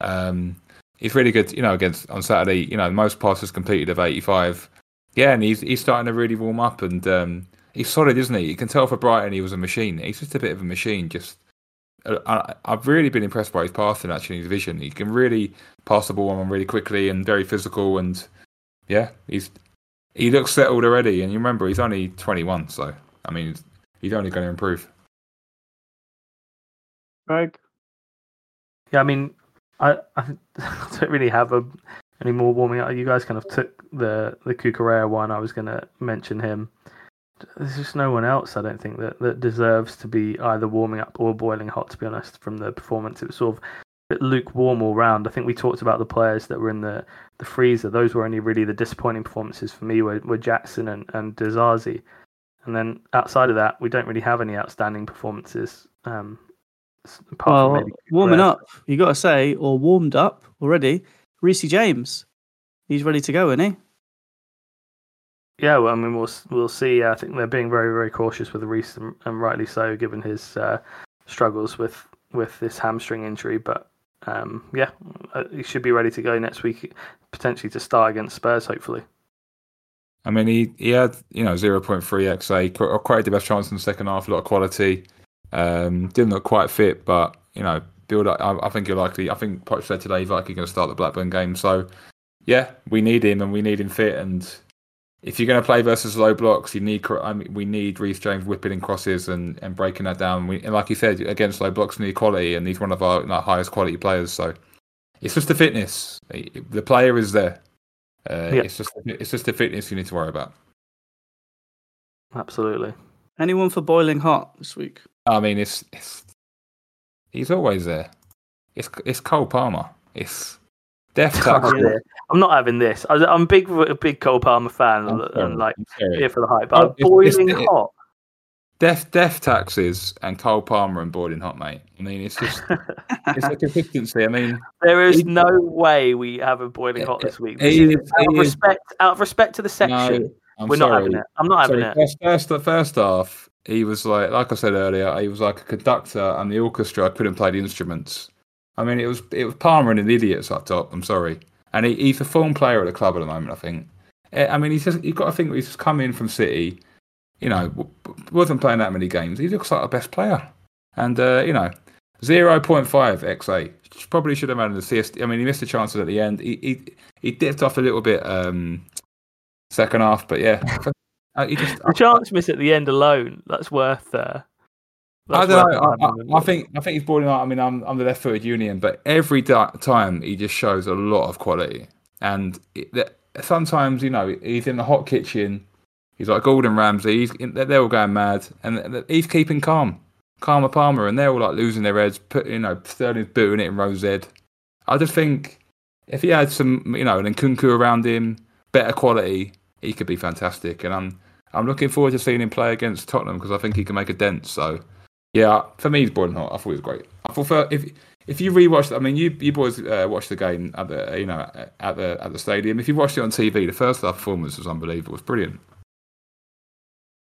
um, he's really good. You know against on Saturday. You know most passes completed of eighty five. Yeah, and he's he's starting to really warm up and um, he's solid, isn't he? You can tell for Brighton he was a machine. He's just a bit of a machine. Just uh, I, I've really been impressed by his passing actually. His vision. He can really pass the ball on really quickly and very physical and yeah, he's he looks settled already, and you remember he's only 21, so I mean he's only going to improve. Greg? Yeah, I mean, I, I <laughs> don't really have a, any more warming up. You guys kind of took the the Cucurella one. I was going to mention him. There's just no one else, I don't think, that, that deserves to be either warming up or boiling hot, to be honest, from the performance. It was sort of a bit lukewarm all round. I think we talked about the players that were in the, the freezer. Those were only really the disappointing performances for me, were, were Jackson and, and Disasi. And then outside of that, we don't really have any outstanding performances. Um, apart Well, warming up, you got to say, or warmed up already. Reece James, he's ready to go, isn't he? Yeah, well, I mean, we'll we'll see. I think they're being very very cautious with Reece, and, and rightly so, given his uh, struggles with with this hamstring injury. But um, yeah, uh, he should be ready to go next week, potentially to start against Spurs, hopefully. I mean, he, he had you know zero point three XA, cr- created the best chance in the second half, a lot of quality. Um, didn't look quite fit, but you know, build. I, I think you're likely. I think Poch said today he's likely going to start the Blackburn game. So yeah, we need him and we need him fit. And if you're going to play versus low blocks, you need. I mean, we need Reece James whipping in crosses and, and breaking that down. We, and like you said, against low blocks, need quality, and he's one of our like, highest quality players. So it's just the fitness. The player is there. Uh, Yeah. It's just it's just the fitness you need to worry about. Absolutely. Anyone for boiling hot this week? I mean, it's it's he's always there. It's it's Cole Palmer. It's death <laughs> tax. Yeah. I'm not having this. I, I'm big a big Cole Palmer fan, I'm and, like I'm here for the hype. Oh, But it's- boiling it's- it- hot. Death death taxes and Cole Palmer and boiling hot, mate. I mean, it's just <laughs> it's the consistency. I mean, There is no way we have a boiling hot this week. This is- is- out of he is- respect, out of respect to the section, no, I'm we're sorry. not having it. I'm not having Sorry, it. first, first, the first half, he was like, like I said earlier, he was like a conductor, and the orchestra couldn't play the instruments. I mean, it was it was Palmer and the idiots up top. I'm sorry, and he, he's a form player at the club at the moment. I think. Eh, I mean, he's just you've got to think he's just come in from City. You know, wasn't playing that many games. He looks like the best player, and uh, you know, zero point five XA. Probably should have had an assist. I mean, he missed the chances at the end. He he, he dipped off a little bit um, second half, but yeah, <laughs> Uh, he just The chance miss at the end alone, that's worth. Uh, I don't know. I. I, I think I think he's out. I mean, I'm I'm the left-footed union, but every da- time he just shows a lot of quality. And it, that- sometimes, you know, he's in the hot kitchen. He's like Gordon Ramsay. He's they're they're all going mad, and he's keeping calm. Calmer Palmer, and they're all like losing their heads. Put you know, Sterling's booting it in Rose. I just think if he had some, you know, an Nkunku around him, better quality, he could be fantastic. And I'm I'm looking forward to seeing him play against Tottenham because I think he can make a dent. So. Yeah, for me, he's boiling hot. I thought he was great. I thought for, if if you rewatched, I mean, you you boys uh, watched the game at the you know at the at the stadium. If you watched it on TV, the first half performance was unbelievable. It was brilliant.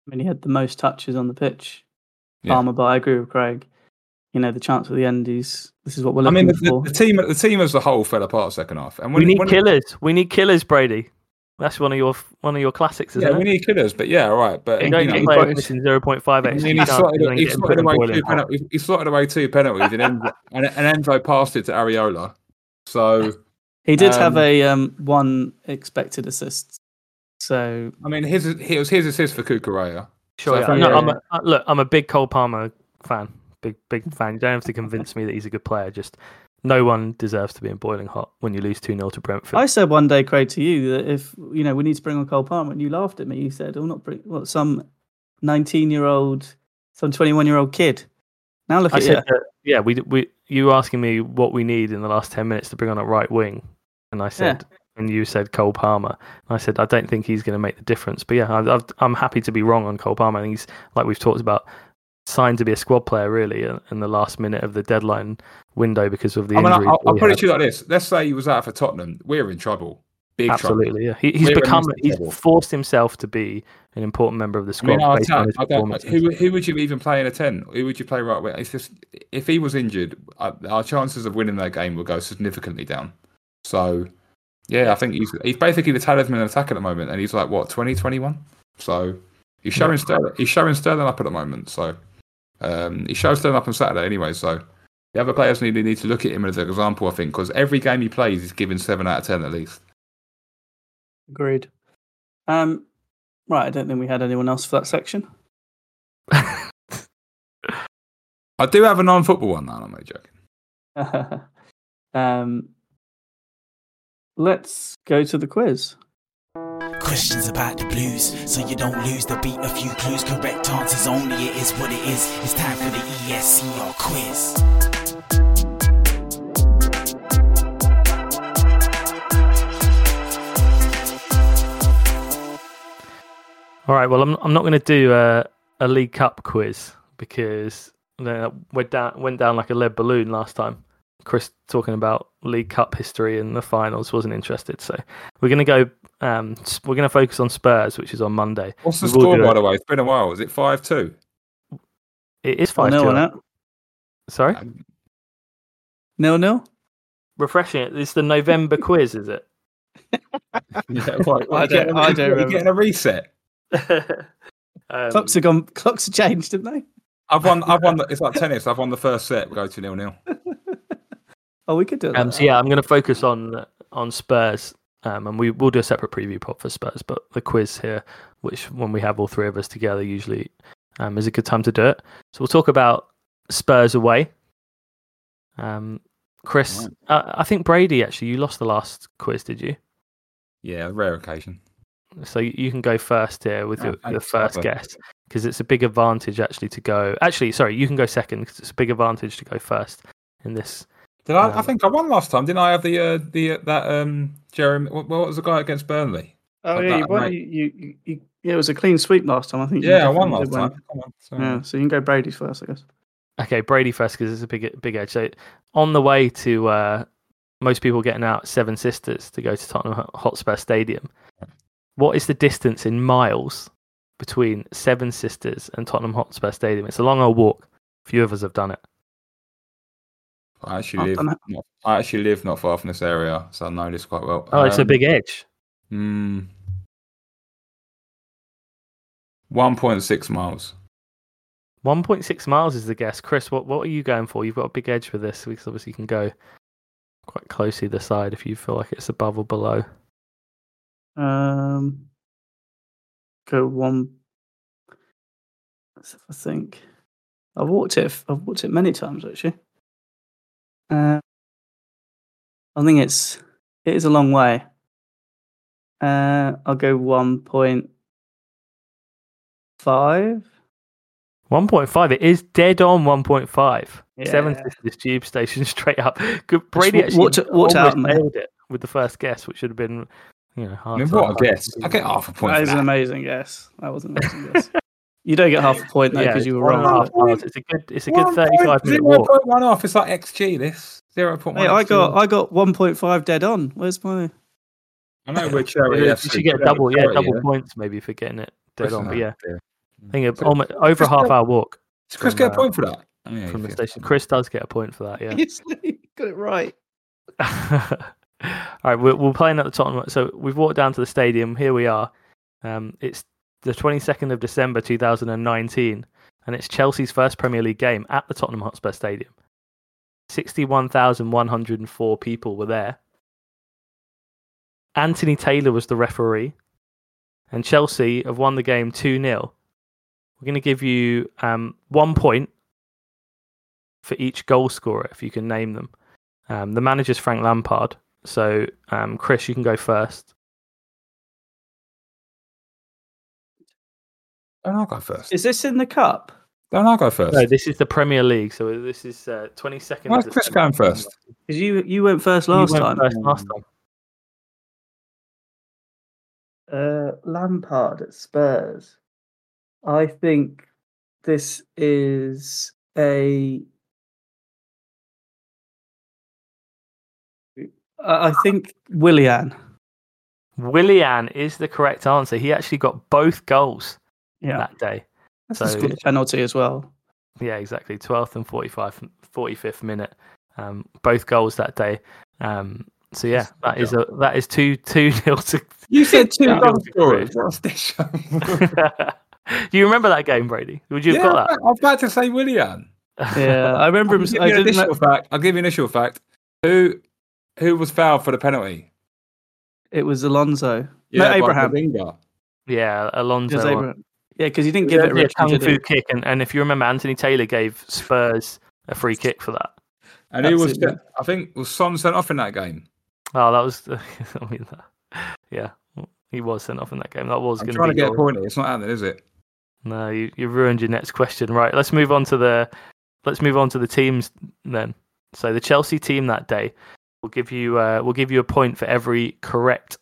I mean, he had the most touches on the pitch. Yeah. Palmer, but I agree with Craig. You know, the chance at the end is this is what we're I looking mean, the, for. the, the team the team as a whole fell apart second half. And when, we need when, killers. We need killers, Brady. That's one of your one of your classics, isn't Yeah, we need killers, but yeah, all right. But You you don't know, get he- players missing zero point five I x. he slotted, away two penalties. He slotted away two penalties, and, Enzo, and, and Enzo passed it to Areola. So he did have um, a um, one expected assist. So I mean, his it was his assist for Cucurella. Sure. So, yeah. No, yeah. I'm a, look, I'm a big Cole Palmer fan. Big big fan. You don't have to convince me that he's a good player. Just no one deserves to be in boiling hot when you lose two 0 to Brentford. I said one day, Craig, to you that if you know we need to bring on Cole Palmer, and you laughed at me. You said, "Oh, not bring what some nineteen-year-old, some twenty-one-year-old kid." Now look I at you. said, yeah, we we you asking me what we need in the last ten minutes to bring on a right wing, and I said, and you said Cole Palmer. And I said I don't think he's going to make the difference, but yeah, I, I've, I'm happy to be wrong on Cole Palmer. I think he's like we've talked about, signed to be a squad player really in, the last minute of the deadline window because of the I mean, injury. I'll, I'll put it to you like this: Let's say he was out for Tottenham, we're in trouble, big trouble. Absolutely, yeah. He, he's We're become he's trouble. forced himself to be an important member of the I squad mean, based on his I don't, who who would you even play in a ten? Who would you play right with? It's just if he was injured, uh, our chances of winning that game would go significantly down. So, yeah, I think he's he's basically the talisman in attack at the moment, and he's like what twenty twenty one. So he's showing Sterling, he's showing Sterling up at the moment. So um, he shows Sterling up on Saturday anyway. So the other players need need to look at him as an example, I think, because every game he plays, he's giving seven out of ten at least. Agreed. Um, right. I don't think we had anyone else for that section. <laughs> I do have a non-football one. though, I'm not joking. <laughs> um, let's go to the quiz. Questions about the blues, so you don't lose the beat. A few clues, correct answers only. It is what it is. It's time for the ESCR quiz. All right. Well, I'm I'm not going to do a a League Cup quiz because went down went down like a lead balloon last time. Chris talking about League Cup history and the finals wasn't interested, so we're going to go. Um, we're going to focus on Spurs, which is on Monday. What's the We will score, by the way? It's been a while. Is it five two? It is five nil two. on it. Sorry, Nil nil. refreshing it. It's the November quiz, is it? <laughs> Yeah, <laughs> what, I don't- a- I don't you remember. getting a reset. <laughs> um, Clocks have gone. Clocks have changed, didn't they? I've won. I've won. The, it's like tennis. I've won the first set. We go to nil nil. Oh, we could do it. Um, so that. yeah, I'm going to focus on on Spurs, um, and we will do a separate preview pod for Spurs. But the quiz here, which when we have all three of us together, usually um, is a good time to do it. So we'll talk about Spurs away. Um, Chris, Right. uh, I think Brady actually, you lost the last quiz, did you? Yeah, rare occasion. So you can go first here with Oh, your, your first guess because it's a big advantage actually to go. Actually, sorry, you can go second because it's a big advantage to go first in this. Did I? Um, I think I won last time. Didn't I have the uh, the uh, that um Jeremy? What, what was the guy against Burnley? Oh like yeah, you won. You, you, you, you, yeah, it was a clean sweep last time. I think. Yeah, I won last did time. Come on. sorry. Yeah, so you can go Brady first, I guess. Okay, Brady first because it's a big big edge. So on the way to uh, most people getting out Seven Sisters to go to Tottenham Hotspur Stadium. What is the distance in miles between Seven Sisters and Tottenham Hotspur Stadium? It's a long old walk. Few of us have done it. I I actually live. don't I actually live not far from this area, so I know this quite well. Oh, it's a Um, big edge. Hmm. One point six miles. 1.6 miles is the guess. Chris, what, what are you going for? You've got a big edge with this because obviously you can go quite close either side if you feel like it's above or below. Um, go one. Let's have a think. I've walked it. I've walked it many times actually. Uh, I think it's it is a long way. Uh, I'll go one point five. 1.5. It is dead on 1.5. Seven Yeah. Sisters Tube Station <laughs> straight up. Good. Brady actually walked it- walked out, almost mate. nailed it with the first guess, which should have been, you know, I hard. mean, to- what a guess! I get half a point. That For is an amazing guess. That was an amazing guess. <laughs> You don't get half a point though because it's you were one and a wrong. half miles. It's a good. It's a good One 35 point- minute walk. point one off. It's like XG. This zero point one. Hey, I got I got one point five dead on. Where's my? I know we're <laughs> charity. You should get we're double, yeah, charity, double points maybe for getting it dead on. But yeah, Yeah. I think it So- almost over a half hour walk Does Chris From, get a uh, point for that? Yeah, from the station. gets- Chris does get a point for that. Yeah. <laughs> Got it right. <laughs> All right, we're, we're playing at the Tottenham. So we've walked down to the stadium. Here we are. Um, it's the 22nd of December 2019, and it's Chelsea's first Premier League game at the Tottenham Hotspur Stadium. 61,104 people were there. Anthony Taylor was the referee, and Chelsea have won the game 2 0. We're going to give you um, one point for each goal scorer, if you can name them. Um, the manager's Frank Lampard. So, um, Chris, you can go first. Don't I go first? Is this in the cup? Don't I go first? No, this is the Premier League. So this is uh, 22nd. Why is Chris going first? Because you you went first You last went time. first last time. Uh, Lampard at Spurs. I think this is a. I think Willian. Willian is the correct answer. He actually got both goals Yeah, that day. that's so- a good penalty as well. Yeah, exactly. 12th and 45, 45th minute. Um, both goals that day. Um, so yeah, that is a that is two two <laughs> nil to. You said two Yeah. goal scorers. What's this? <laughs> Do you remember that game, Brady? Would you have yeah, got I was about to say Willian. Yeah, I <laughs> remember him. I'll give I you an didn't. initial fact. I'll give you an initial fact. Who who was fouled for the penalty? It was Alonso. Yeah, by Abraham. Yeah, Alonso. Abraham. Yeah, because he didn't give Yeah, it a yeah, kung fu he? kick, and, and if you remember, Anthony Taylor gave Spurs a free kick for that. And he was? Absolutely. I think was Son sent off in that game. Oh, that was. <laughs> I mean, that, yeah, he was sent off in that game. That was I'm going trying to to be. get a point. It's not happening, is it? No, you, you ruined your next question. Right, let's move on to the let's move on to the teams then. So the Chelsea team that day will give you uh, will give you a point for every correct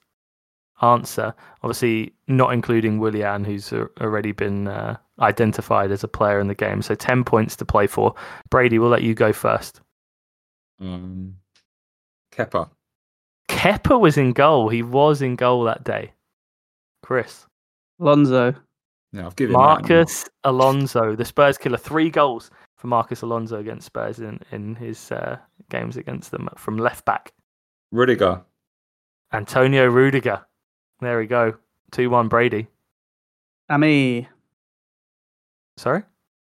answer. Obviously, not including Willian, who's uh, already been uh, identified as a player in the game. So ten points to play for. Brady, we'll let you go first. Um, Kepa. Kepper was in goal. He was in goal that day. Chris. Alonso. Yeah, I've given that. Marcus Alonso, the Spurs killer, three goals for Marcus Alonso against Spurs in, in his uh, games against them from left back. Rudiger. Antonio Rudiger. There we go. 2 1 Brady. Tammy. Sorry?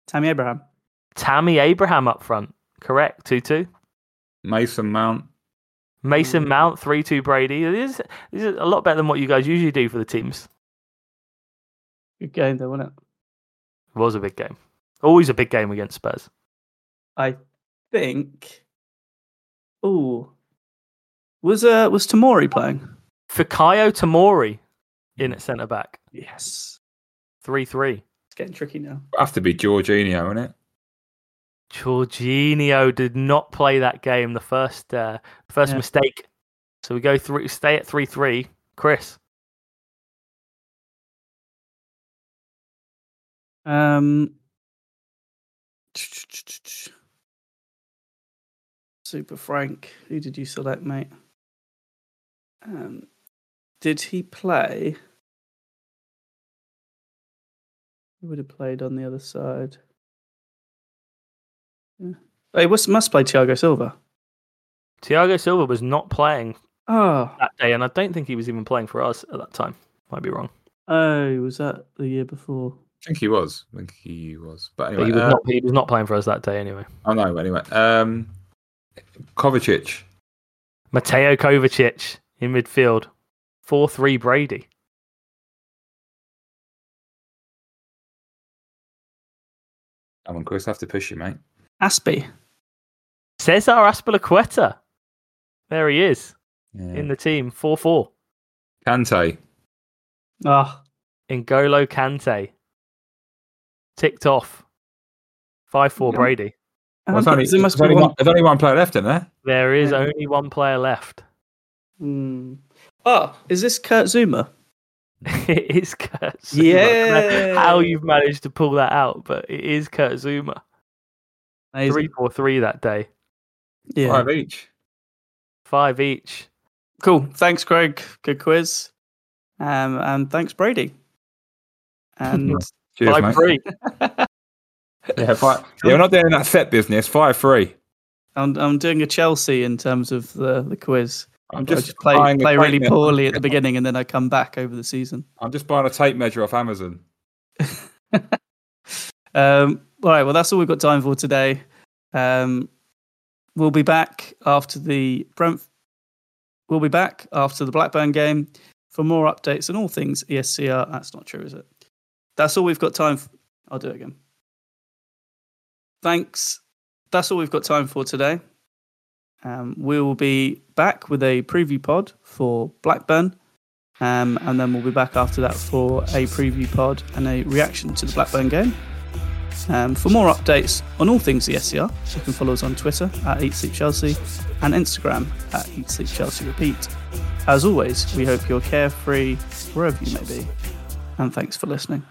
Tammy Abraham. Tammy Abraham up front. Correct. 2 2. Mason Mount. Mason. Mount, 3 2 Brady. This is, is a lot better than what you guys usually do for the teams. Good game though, wasn't it? It was a big game. Always a big game against Spurs. I think. Ooh. Was uh was Tomori playing? Fikayo Tomori in at centre back. Yes. 3 3. It's getting tricky now. Have to be Jorginho, isn't it? Jorginho did not play that game. The first uh, first Yeah. mistake. So we go through. Stay at three three. Chris. Um. Super Frank. Who did you select, mate? Um, did he play? He would have played on the other side? Yeah. Oh, he must, must play Thiago Silva. Thiago Silva was not playing Oh, that day, and I don't think he was even playing for us at that time. Might be wrong. oh, was that the year before? I think he was. I think he was. But But anyway, he was uh, not. He was not playing for us that day anyway. I know. Anyway, um, Kovacic. Mateo Kovacic in midfield. Four three Brady. Come on, Chris. I have to push you, mate. Azpi. Cesar Azpilicueta. There he is Yeah. in the team. Four four. Kante. Ah, N'Golo Kante. Ticked off. 5 4 Yeah. Brady. Well, there's, only, there must there's be only one. one, there's only one player left in there. There is Yeah. only one player left. Hmm. Oh, is this Kurt Zouma? <laughs> it is Kurt Zouma. I How you've managed to pull that out, but it is Kurt Zouma. Amazing. 3 4 3 that day. Yeah. Five each. Five each. Cool. Thanks, Craig. Good quiz. Um, and thanks, Brady. And <laughs> Cheers, 5 mate. 3. <laughs> Yeah, five. yeah, we're not doing that set business. Five three. I'm, I'm doing a Chelsea in terms of the, the quiz. I'm just play play really measure. poorly at the beginning, and then I come back over the season. I'm just buying a tape measure off Amazon. <laughs> Um, all right. Well, that's all we've got time for today. Um, we'll be back after the Brent. We'll be back after the Blackburn game for more updates on all things ESCR. That's not true, is it? That's all we've got time. For. I'll do it again. Thanks. That's all we've got time for today. Um, we will be back with a preview pod for Blackburn. Um, and then we'll be back after that for a preview pod and a reaction to the Blackburn game. Um, for more updates on all things ESCR, you can follow us on Twitter at Eat Sleep Chelsea and Instagram at Eat Sleep Chelsea Repeat. As always, we hope you're carefree wherever you may be, and thanks for listening.